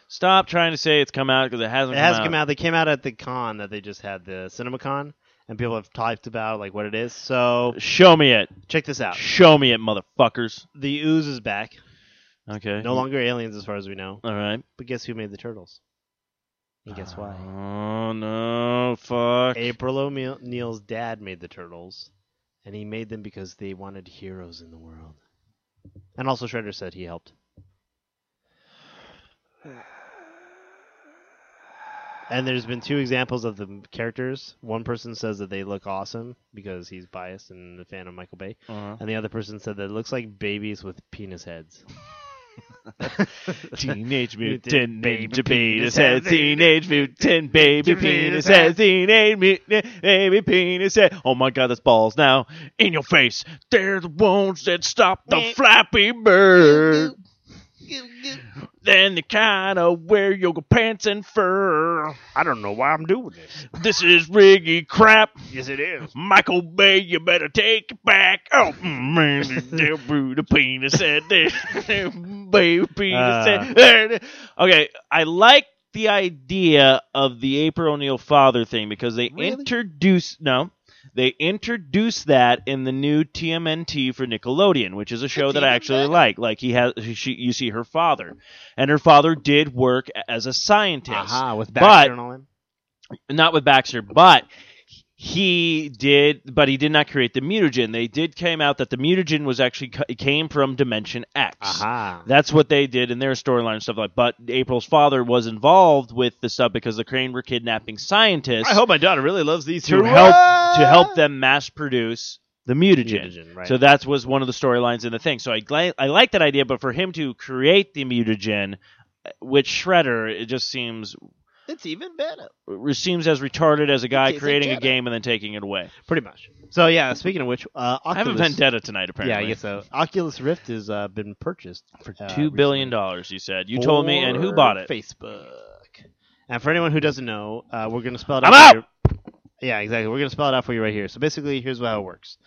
stop trying to say it's come out because it hasn't. It has come out. They came out at the con that they just had, the CinemaCon, and people have typed about like what it is. So Show me it. check this out. Show me it, motherfuckers. The ooze is back. Okay. No longer aliens, as far as we know. All right. But guess who made the turtles? And guess why? Oh no! Fuck. April O'Neil's dad made the turtles, and he made them because they wanted heroes in the world. And also, Shredder said he helped. And there's been two examples of the characters. One person says that they look awesome because he's biased and a fan of Michael Bay, Uh-huh. and the other person said that it looks like babies with penis heads. Teenage Mutant Ninja Penis Head. Teenage Mutant Baby Penis. Head. Teenage Mutant Baby Penis Head. Oh my god, that's balls now. In your face. They're the ones that stop the Flappy Bird. Then the kind of wear yoga pants and fur. I don't know why I'm doing this. This is riggy crap. Yes, it is. Michael Bay, you better take it back. Oh, mm, man, the penis said this. Baby penis Uh. said. Okay, I like the idea of the April O'Neil father thing because they Really? introduced no, they introduced that in the new TMNT for Nickelodeon, which is a show that I actually like. Like he has, she, you see her father, and her father did work as a scientist Aha, with But- Baxter and all them. not with Baxter, but he did, but he did not create the mutagen. They did came out that the mutagen was actually ca- came from Dimension X. Aha. That's what they did in their storyline and stuff like. But April's father was involved with the stuff because the Kraang were kidnapping scientists I hope my daughter really loves these to two. help to help them mass produce the mutagen. Mutagen, right. So that was one of the storylines in the thing. So I gla- I like that idea, but for him to create the mutagen uh, with Shredder, it just seems it's even better. it seems as retarded as a guy It's a creating a Jedi. game and then taking it away. Pretty much. So yeah, speaking of which, uh, Oculus, I have a vendetta tonight, Yeah, apparently. I guess so. Oculus Rift has uh, been purchased For uh, two billion dollars, you said. You told me, and who bought it? Facebook. And for anyone who doesn't know, uh, we're going to spell it I'm out. out! for you- Yeah, exactly. We're going to spell it out for you right here. So basically, here's how it works.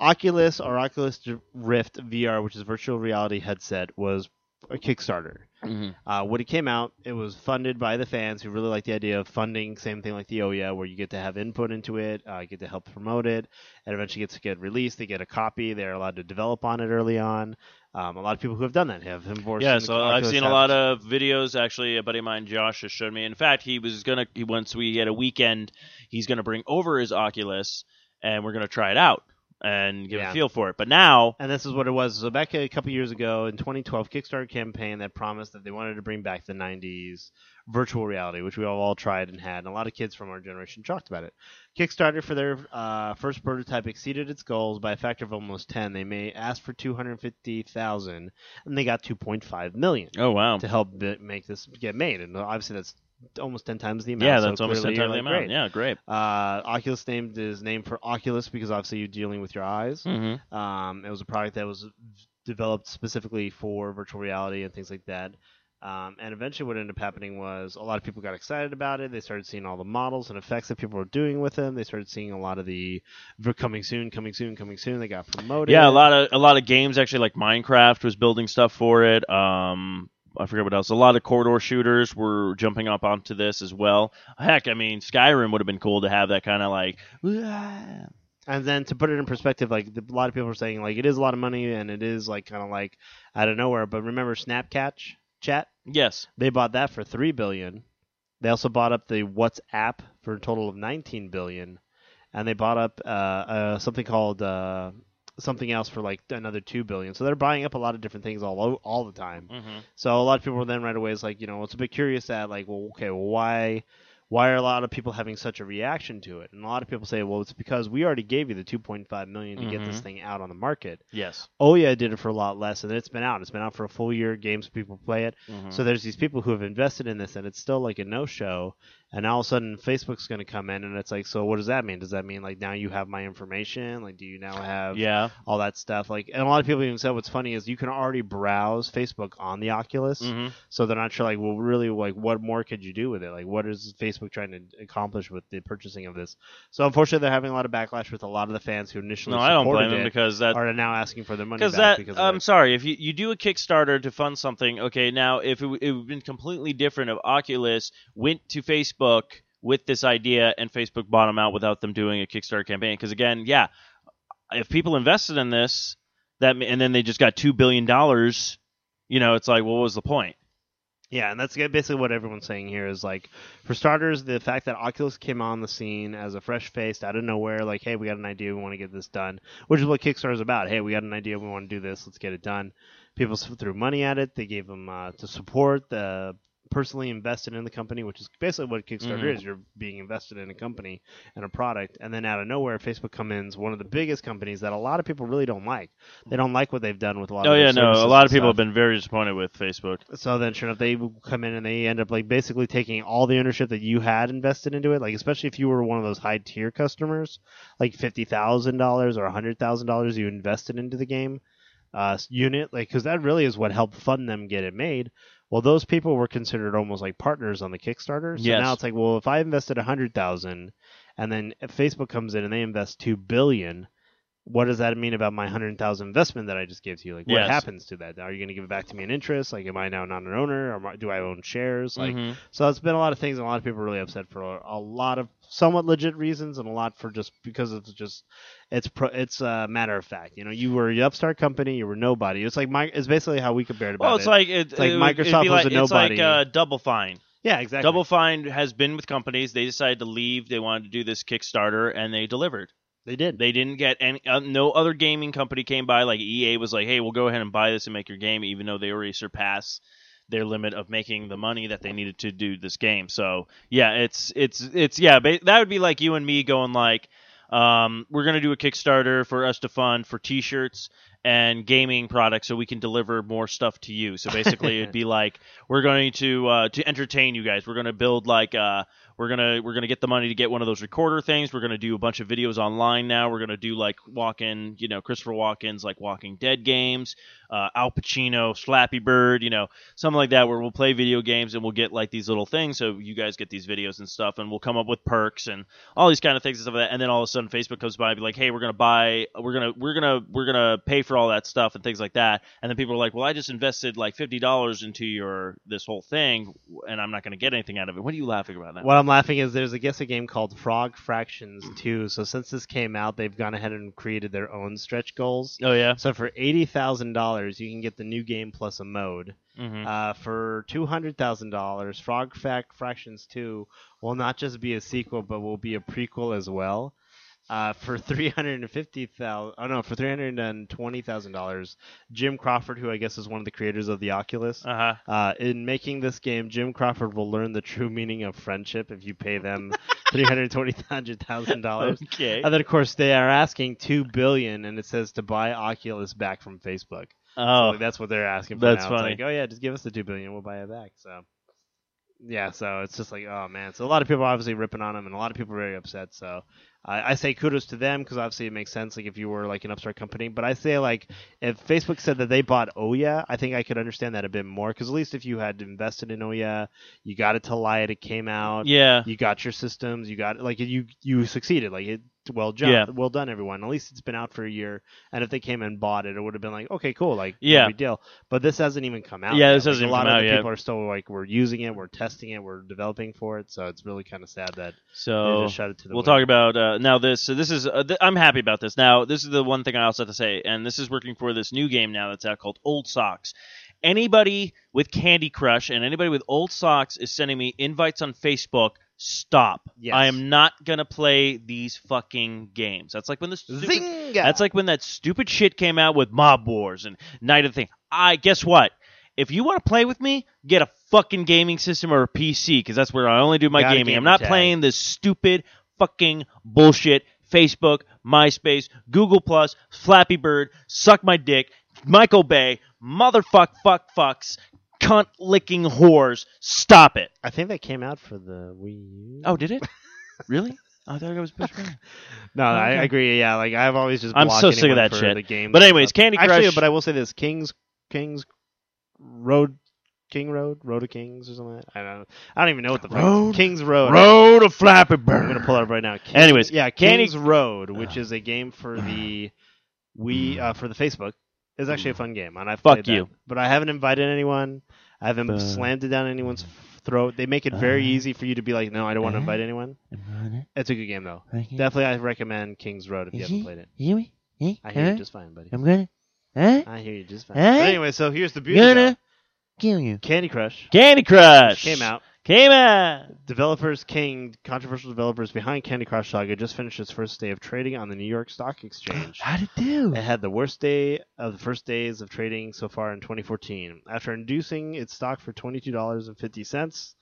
Oculus or Oculus Rift VR, which is a virtual reality headset, was a Kickstarter. Mhm. Uh, when it came out, it was funded by the fans who really liked the idea of funding. Same thing like the Ouya, where you get to have input into it, uh, get to help promote it, and eventually gets to get released. They get a copy. They're allowed to develop on it early on. Um, a lot of people who have done that have enforced. Yeah, so I've seen a lot of videos. Actually, a buddy of mine, Josh, has showed me. In fact, he was gonna he, once we get a weekend, he's gonna bring over his Oculus, and we're gonna try it out and give Yeah. a feel for it. But now, And this is what it was. So back a couple years ago in 2012, Kickstarter campaign that promised that they wanted to bring back the 90s virtual reality, which we all, all tried and had, and a lot of kids from our generation talked about it. Kickstarter for their uh, first prototype exceeded its goals by a factor of almost 10. They may ask for 250,000, and they got 2.5 million oh wow, to help bi- make this get made. And obviously that's almost 10 times the amount. yeah, so that's almost ten you're times the amount. great. Yeah, great. Uh, Oculus named his name for Oculus because obviously you're dealing with your eyes. hmm Um, it was a product that was developed specifically for virtual reality and things like that. Um, and eventually, what ended up happening was a lot of people got excited about it. They started seeing all the models and effects that people were doing with them. They started seeing a lot of the coming soon, coming soon, coming soon. They got promoted. Yeah, a lot of a lot of games actually, like Minecraft was building stuff for it. Um, I forget what else. A lot of corridor shooters were jumping up onto this as well. Heck, I mean, Skyrim would have been cool to have that kind of like. "Wah." And then to put it in perspective, like a lot of people are saying, like it is a lot of money and it is like kind of like out of nowhere. But remember Snapcatch chat? Yes. They bought that for three billion. They also bought up the WhatsApp for a total of nineteen billion, and they bought up uh, uh, something called uh, something else for like another two billion. So they're buying up a lot of different things all all the time. hmm So a lot of people were then right away is like, you know, it's a bit curious that like, well, okay, well, why why are a lot of people having such a reaction to it? And a lot of people say, well, it's because we already gave you the 2.5 million to get this Mhm. thing out on the market. Yes. Oh yeah, did it for a lot less, and it's been out. It's been out for a full year. Games people play it. Mhm. So there's these people who have invested in this, and it's still like a no show. And all of a sudden, Facebook's going to come in, and it's like, so what does that mean? Does that mean like now you have my information? Like, do you now have yeah. all that stuff? Like, and a lot of people even said what's funny is you can already browse Facebook on the Oculus, hmm so they're not sure like, well, really, like, what more could you do with it? Like, what is Facebook trying to accomplish with the purchasing of this? So unfortunately, they're having a lot of backlash with a lot of the fans who initially No, I don't blame it because that are now asking for their money back because that because I'm sorry if you, you do a Kickstarter to fund something. Okay, now if it, it would have been completely different if Oculus went to Facebook with this idea and Facebook bought them out without them doing a Kickstarter campaign. Because again, yeah, if people invested in this, that and then they just got two billion dollars, you know, it's like, well, what was the point? Yeah, and that's basically what everyone's saying here is like, for starters, the fact that Oculus came on the scene as a fresh face out of nowhere, like, hey, we got an idea, we want to get this done, which is what Kickstarter is about. Hey, we got an idea, we want to do this, let's get it done. People threw money at it. They gave them uh, to support the personally invested in the company, which is basically what Kickstarter Mhm. is. You're being invested in a company and a product, and then out of nowhere, Facebook comes in, one of the biggest companies that a lot of people really don't like. They don't like what they've done with a lot Oh of. yeah, no, a lot of people stuff. have been very disappointed with Facebook. So then, sure enough, they come in and they end up like basically taking all the ownership that you had invested into it. Like, especially if you were one of those high tier customers, like fifty thousand dollars or hundred thousand dollars you invested into the game uh, unit, like because that really is what helped fund them get it made. Well, those people were considered almost like partners on the Kickstarter. So Yes. now it's like, well, if I invested a hundred thousand, and then Facebook comes in and they invest two billion. What does that mean about my hundred thousand investment that I just gave to you? Like, what Yes. happens to that? Are you going to give it back to me in interest? Like, am I now not an owner, or do I own shares? Like, Mhm. so it's been a lot of things, and a lot of people are really upset for a, lot of somewhat legit reasons, and a lot for just because it's just it's pro, it's a matter of fact. You know, you were an upstart company, you were nobody. It's like my it's basically how we compared about Well, it's it. like it, like it Microsoft was like, a It's like nobody. uh, Double Fine. yeah, exactly. Double Fine has been with companies. They decided to leave. They wanted to do this Kickstarter, and they delivered. They did. They didn't get any. Uh, no other gaming company came by. Like EA was like, "Hey, we'll go ahead and buy this and make your game," even though they already surpassed their limit of making the money that they needed to do this game. So yeah, it's it's it's yeah. Ba- that would be like you and me going like, um, "We're gonna do a Kickstarter for us to fund for T-shirts." And gaming products, so we can deliver more stuff to you. So basically, it'd be like we're going to uh, to entertain you guys. We're going to build like uh, we're gonna we're gonna get the money to get one of those recorder things. We're gonna do a bunch of videos online now. We're gonna do like walk-in, you know, Christopher Walken's like Walking Dead games, uh, Al Pacino, Slappy Bird, you know, something like that, where we'll play video games and we'll get like these little things. So you guys get these videos and stuff, and we'll come up with perks and all these kind of things and stuff like that. And then all of a sudden, Facebook comes by and be like, hey, we're gonna buy, we're gonna we're gonna we're gonna pay for all that stuff and things like that. And then people are like, well, I just invested like fifty dollars into your this whole thing, and I'm not gonna get anything out of it. What are you laughing about that? What I'm laughing is there's I guess a game called Frog Fractions 2. So since this came out, they've gone ahead and created their own stretch goals. Oh yeah. So for eighty thousand dollars, you can get the new game plus a mode. hmm Uh, for two hundred thousand dollars, Frog Fac- Fractions Two will not just be a sequel, but will be a prequel as well. Uh, for three hundred and fifty thousand, oh no, for three hundred and twenty thousand dollars, Jim Crawford, who I guess is one of the creators of the Oculus, Uh huh. uh, in making this game, Jim Crawford will learn the true meaning of friendship if you pay them three hundred twenty thousand dollars. Okay. And then, of course, they are asking two billion, and it says to buy Oculus back from Facebook. So, Oh, like, that's what they're asking for That's now. funny. Like, oh yeah, just give us the two billion, we'll buy it back. So, yeah, so it's just like, oh man. So a lot of people are obviously ripping on them, and a lot of people are very upset. So I, I say kudos to them because obviously it makes sense. Like if you were like an upstart company, but I say like if Facebook said that they bought Ouya, I think I could understand that a bit more because at least if you had invested in Ouya, you got it to light, it came out. yeah. You got your systems. You got like you you succeeded. Like it well done. Yeah. Well done, everyone. At least it's been out for a year. And if they came and bought it, it would have been like okay, cool. Like Yeah. no big deal. But this hasn't even come out. Yeah, yet. this Like, hasn't a even lot of out the yet. people are still like we're using it, we're testing it, we're developing for it. So it's really kind of sad that they So just shut it to the. we'll wind. talk about uh, now this. So this is uh, th- I'm happy about this. Now this is the one thing I also have to say, and this is working for this new game now that's out called Old Socks. Anybody with Candy Crush and anybody with Old Socks is sending me invites on Facebook. Stop. Yes. I am not gonna play these fucking games. That's like when the stupid, Zynga. That's like when that stupid shit came out with Mob Wars and Night of the Thing. I guess what? If you want to play with me, get a fucking gaming system or a PC because that's where I only do my Got a gaming. I'm not tag. playing this stupid fucking bullshit. Facebook, MySpace, Google Plus, Flappy Bird, suck my dick, Michael Bay, motherfuck, fuck, fucks, cunt licking whores. Stop it. I think that came out for the Wii U. Oh, did it? really? I thought it was pushed back. no, I, okay. Agree. Yeah, like I've always just. I'm blocked so sick of anyone that for shit. The game, But anyways. Candy Actually, Crush- but I will say this: Kings, Kings, Road, King Road, Road of Kings, or something. Like that. I don't. I don't even know what the fuck- Road- Kings Road. Road of Flappy Bird. I'm gonna pull it up right now. Kings- Anyways, yeah, Candy- Kings Road, which is a game for the we uh, for the Facebook, is actually a fun game, and I've Fuck played that. you. But I haven't invited anyone. I haven't Uh, slammed it down anyone's throat. They make it very uh, easy for you to be like, no, I don't want to uh, invite anyone. It's a good game though. Definitely, I recommend Kings Road if you haven't played it. hear me? I hear you just fine, buddy. I'm gonna, huh? I hear you just fine. But anyway, so here's the beauty. Gonna kill you. Candy Crush Candy Crush came out. Out. Developers King, controversial developers behind Candy Crush Saga, just finished its first day of trading on the New York Stock Exchange. How'd it do? It had the worst day of the first days of trading so far in 2014. After inducing its stock for $22.50,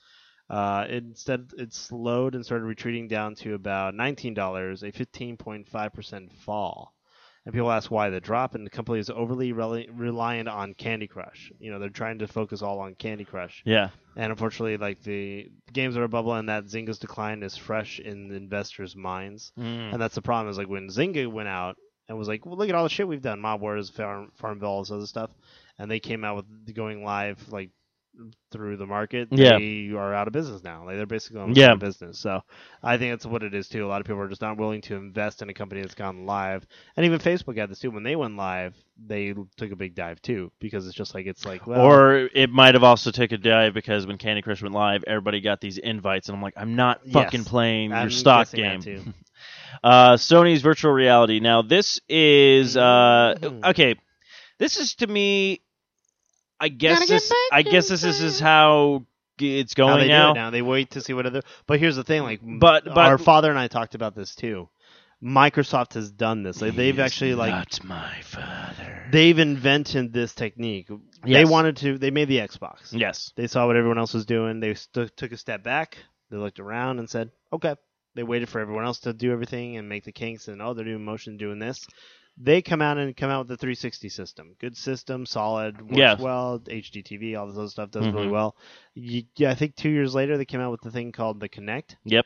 uh, it instead it slowed and started retreating down to about $19, a 15.5% fall. And people ask why the drop, and the company is overly reli- reliant on Candy Crush. You know, they're trying to focus all on Candy Crush. Yeah. And unfortunately, like the games are a bubble, and that Zynga's decline is fresh in the investors' minds. Mm. And that's the problem is like when Zynga went out and was like, well, look at all the shit we've done, Mob Wars, Farm, Farmville, all this other stuff, and they came out with going live like through the market, Yeah. they are out of business now. Like they're basically going Yeah. out of business. So I think that's what it is too. A lot of people are just not willing to invest in a company that's gone live. And even Facebook had this too. When they went live, they took a big dive too because it's just like it's like well, or it might have also taken a dive because when Candy Crush went live, everybody got these invites, and I'm like, I'm not Yes. fucking playing I'm your stock game. Uh, Sony's virtual reality. Now, this is uh, Mhm. okay. This is to me. I guess this. I guess this is, is how it's How going they do now. it now. They wait to see what other. But here's the thing, like, But- but- our father and I talked about this too. Microsoft has done this. Like, they've actually like not my father. they've invented this technique. They wanted to. They made the Xbox. yes. They saw what everyone else was doing. They st- took a step back. They looked around and said, "Okay." They waited for everyone else to do everything and make the kinks, and oh, they're doing motion, doing this. They come out and come out with the 360 system. Good system, solid, works Yes. well. HDTV, all this other stuff does really Mhm. well. You, yeah, I think two years later they came out with the thing called the Kinect. Yep.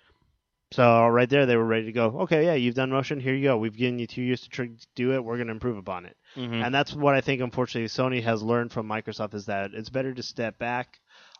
So right there, they were ready to go. Okay, yeah, you've done motion. Here you go. We've given you two years to tr- do it. We're going to improve upon it. Mhm. And that's what I think, unfortunately, Sony has learned from Microsoft is that it's better to step back,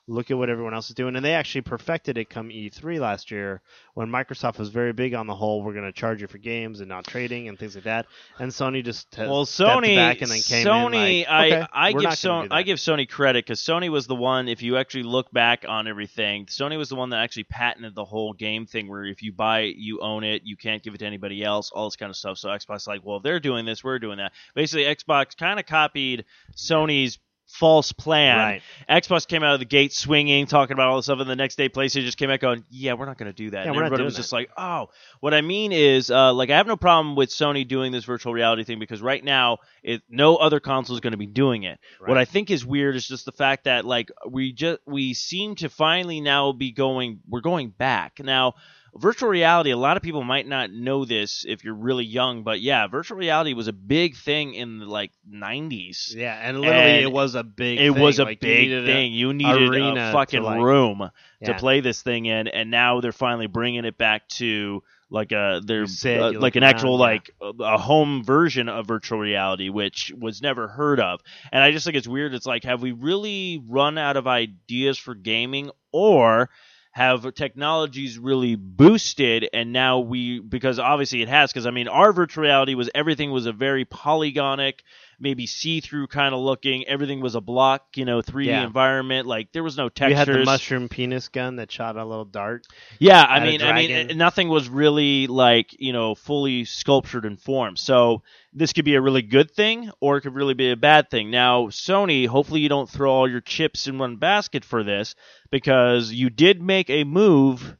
look at what everyone else is doing. And they actually perfected it come E3 last year when Microsoft was very big on the whole, we're going to charge you for games and not trading and things like that. And Sony just t- Well, Sony, back and then came Sony, in like, okay, I, I give Sony, I give Sony credit because Sony was the one. If you actually look back on everything, Sony was the one that actually patented the whole game thing, where if you buy it, you own it, you can't give it to anybody else, all this kind of stuff. So Xbox, like, well, if they're doing this, we're doing that. Basically, Xbox kind of copied Sony's false plan. Right. Xbox came out of the gate swinging, talking about all this stuff, and the next day PlayStation just came out going, "Yeah, we're not going to do that." Yeah, and everybody was that. just like, "Oh." What I mean is, uh, like, I have no problem with Sony doing this virtual reality thing because right now, it no other console is going to be doing it. What I think is weird is just the fact that like we just we seem to finally now be going, we're going back now. Virtual reality, a lot of people might not know this if you're really young, but yeah, virtual reality was a big thing in the like 90s. Yeah, and literally And it was a big It thing. was a Like, you big a- thing. you needed a to, fucking like- room to play this thing in, and now they're finally bringing it back to like a they're You sit, uh, like an actual yeah. like a, a home version of virtual reality, which was never heard of. And I just think it's weird. It's like, have we really run out of ideas for gaming, or have technologies really boosted and now we because obviously it has because i mean our virtual reality was everything was a very polygonic maybe see-through kind of looking everything was a block you know 3d Yeah. environment like there was no textures. You had the mushroom penis gun that shot a little dart. yeah, I mean, I mean, nothing was really like you know fully sculptured in form. So this could be a really good thing, or it could really be a bad thing. Now, Sony, hopefully you don't throw all your chips in one basket for this, because you did make a move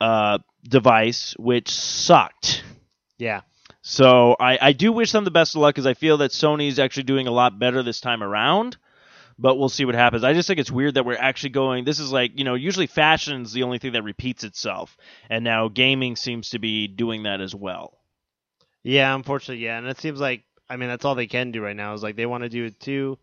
uh, device which sucked. Yeah. So I, I do wish them the best of luck because I feel that Sony's actually doing a lot better this time around. But we'll see what happens. I just think it's weird that we're actually going. This is like you know usually fashion's the only thing that repeats itself, and now gaming seems to be doing that as well. Yeah, unfortunately, yeah, and it seems like I mean that's all they can do right now is like they want to do it too.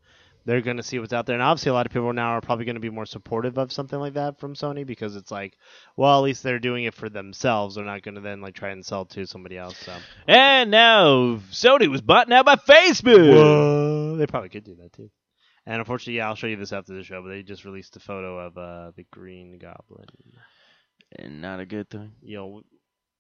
They're going to see what's out there, and obviously a lot of people now are probably going to be more supportive of something like that from Sony because it's like, well, at least they're doing it for themselves. They're not going to then like try and sell to somebody else. So And now Sony was bought out by Facebook. Whoa, they probably could do that too. And unfortunately, yeah, I'll show you this after the show. But they just released a photo of uh, the Green Goblin. And not a good thing. You'll,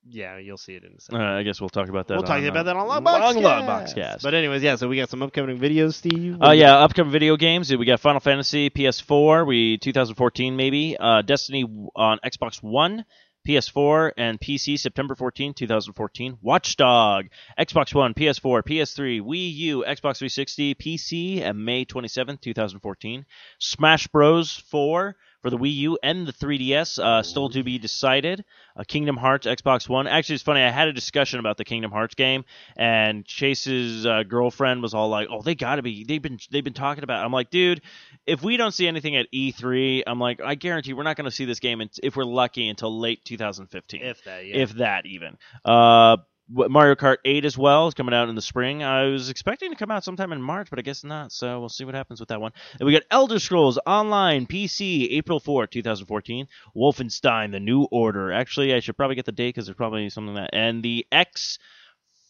yeah, you'll see it in a Uh. I guess we'll talk about that. we'll talk about uh, that on Long Long Box Long Box Cast. But anyways, yeah. So we got some upcoming videos, Steve. Oh yeah, upcoming video games. We got Final Fantasy PS4, we 2014 maybe. Uh, Destiny on Xbox One, PS4, and PC September 14, 2014. Watchdog, Xbox One, PS4, PS3, Wii U, Xbox 360, PC, and May 27, 2014. Smash Bros. 4 for the Wii U and the 3DS, uh, still to be decided. Uh, Kingdom Hearts, Xbox One. Actually, it's funny. I had a discussion about the Kingdom Hearts game, and Chase's uh, girlfriend was all like, "Oh, they got to be. They've been they've been talking about." It. I'm like, dude, if we don't see anything at E3, I'm like, I guarantee we're not going to see this game, if we're lucky, until late 2015, if that, yeah. if that even. Uh, Mario Kart 8 as well is coming out in the spring. I was expecting to come out sometime in March, but I guess not. So we'll see what happens with that one. And we got Elder Scrolls Online PC April 4, 2014. Wolfenstein: The New Order. Actually, I should probably get the date because there's probably something that and the X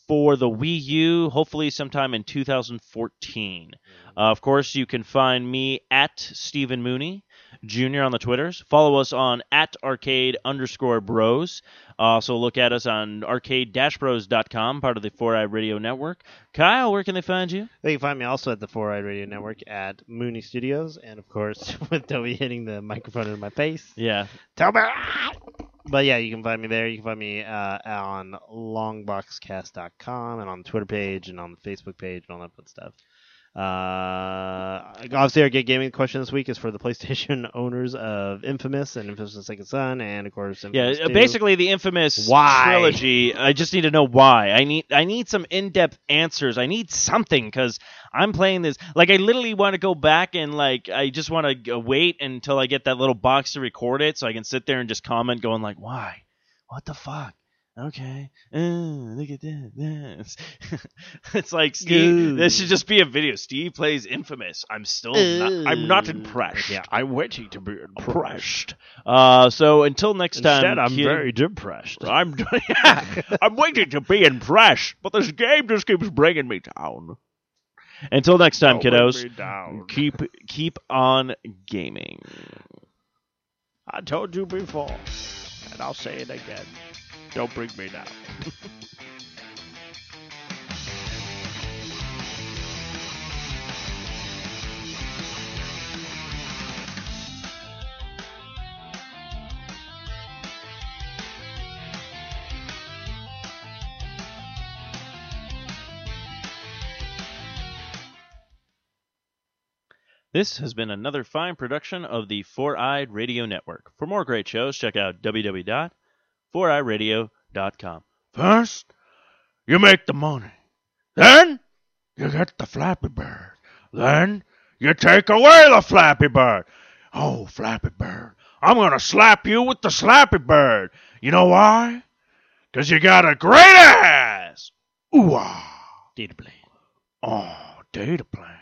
for the Wii U, hopefully sometime in 2014. Uh, of course, you can find me at Stephen Mooney Jr. on the Twitters. Follow us on at arcade underscore bros. Also, look at us on arcade-bros.com, part of the 4i Radio Network. Kyle, where can they find you? They can find me also at the Four Eyed Radio Network at Mooney Studios, and of course with Toby hitting the microphone in my face. Yeah. Toby. But yeah, you can find me there. You can find me uh, on longboxcast.com and on the Twitter page and on the Facebook page and all that fun stuff. Uh, obviously, our Get Gaming question this week is for the PlayStation owners of Infamous and Infamous the Second Son, and of course, Yeah, Infamous uh, 2. basically the infamous Why? trilogy. I just need to know why. I need I need some in-depth answers. I need something because I'm playing this. Like I literally want to go back and like I just want to wait until I get that little box to record it, so I can sit there and just comment, going like, "Why? What the fuck?" Okay, uh, look at that. Yes. it's like Steve. This should just be a video. Steve plays Infamous. I'm still not. I'm not impressed. Yeah, I'm waiting to be impressed. Uh, so until next time, I'm kid- very depressed. I'm I'm waiting to be impressed, but this game just keeps bringing me down. Until next time, Don't kiddos, keep keep on gaming. I told you before, and I'll say it again. Don't bring me down. This has been another fine production of the Four Eyed Radio Network. For more great shows, check out www.foureyeradio.com. First, you make the money. Then, you get the Flappy Bird. Then, you take away the Flappy Bird. Oh, Flappy Bird, I'm going to slap you with the Slappy Bird. You know why? 'Cause you got a great ass. Ooh, ah. Data plan. Oh, data plan.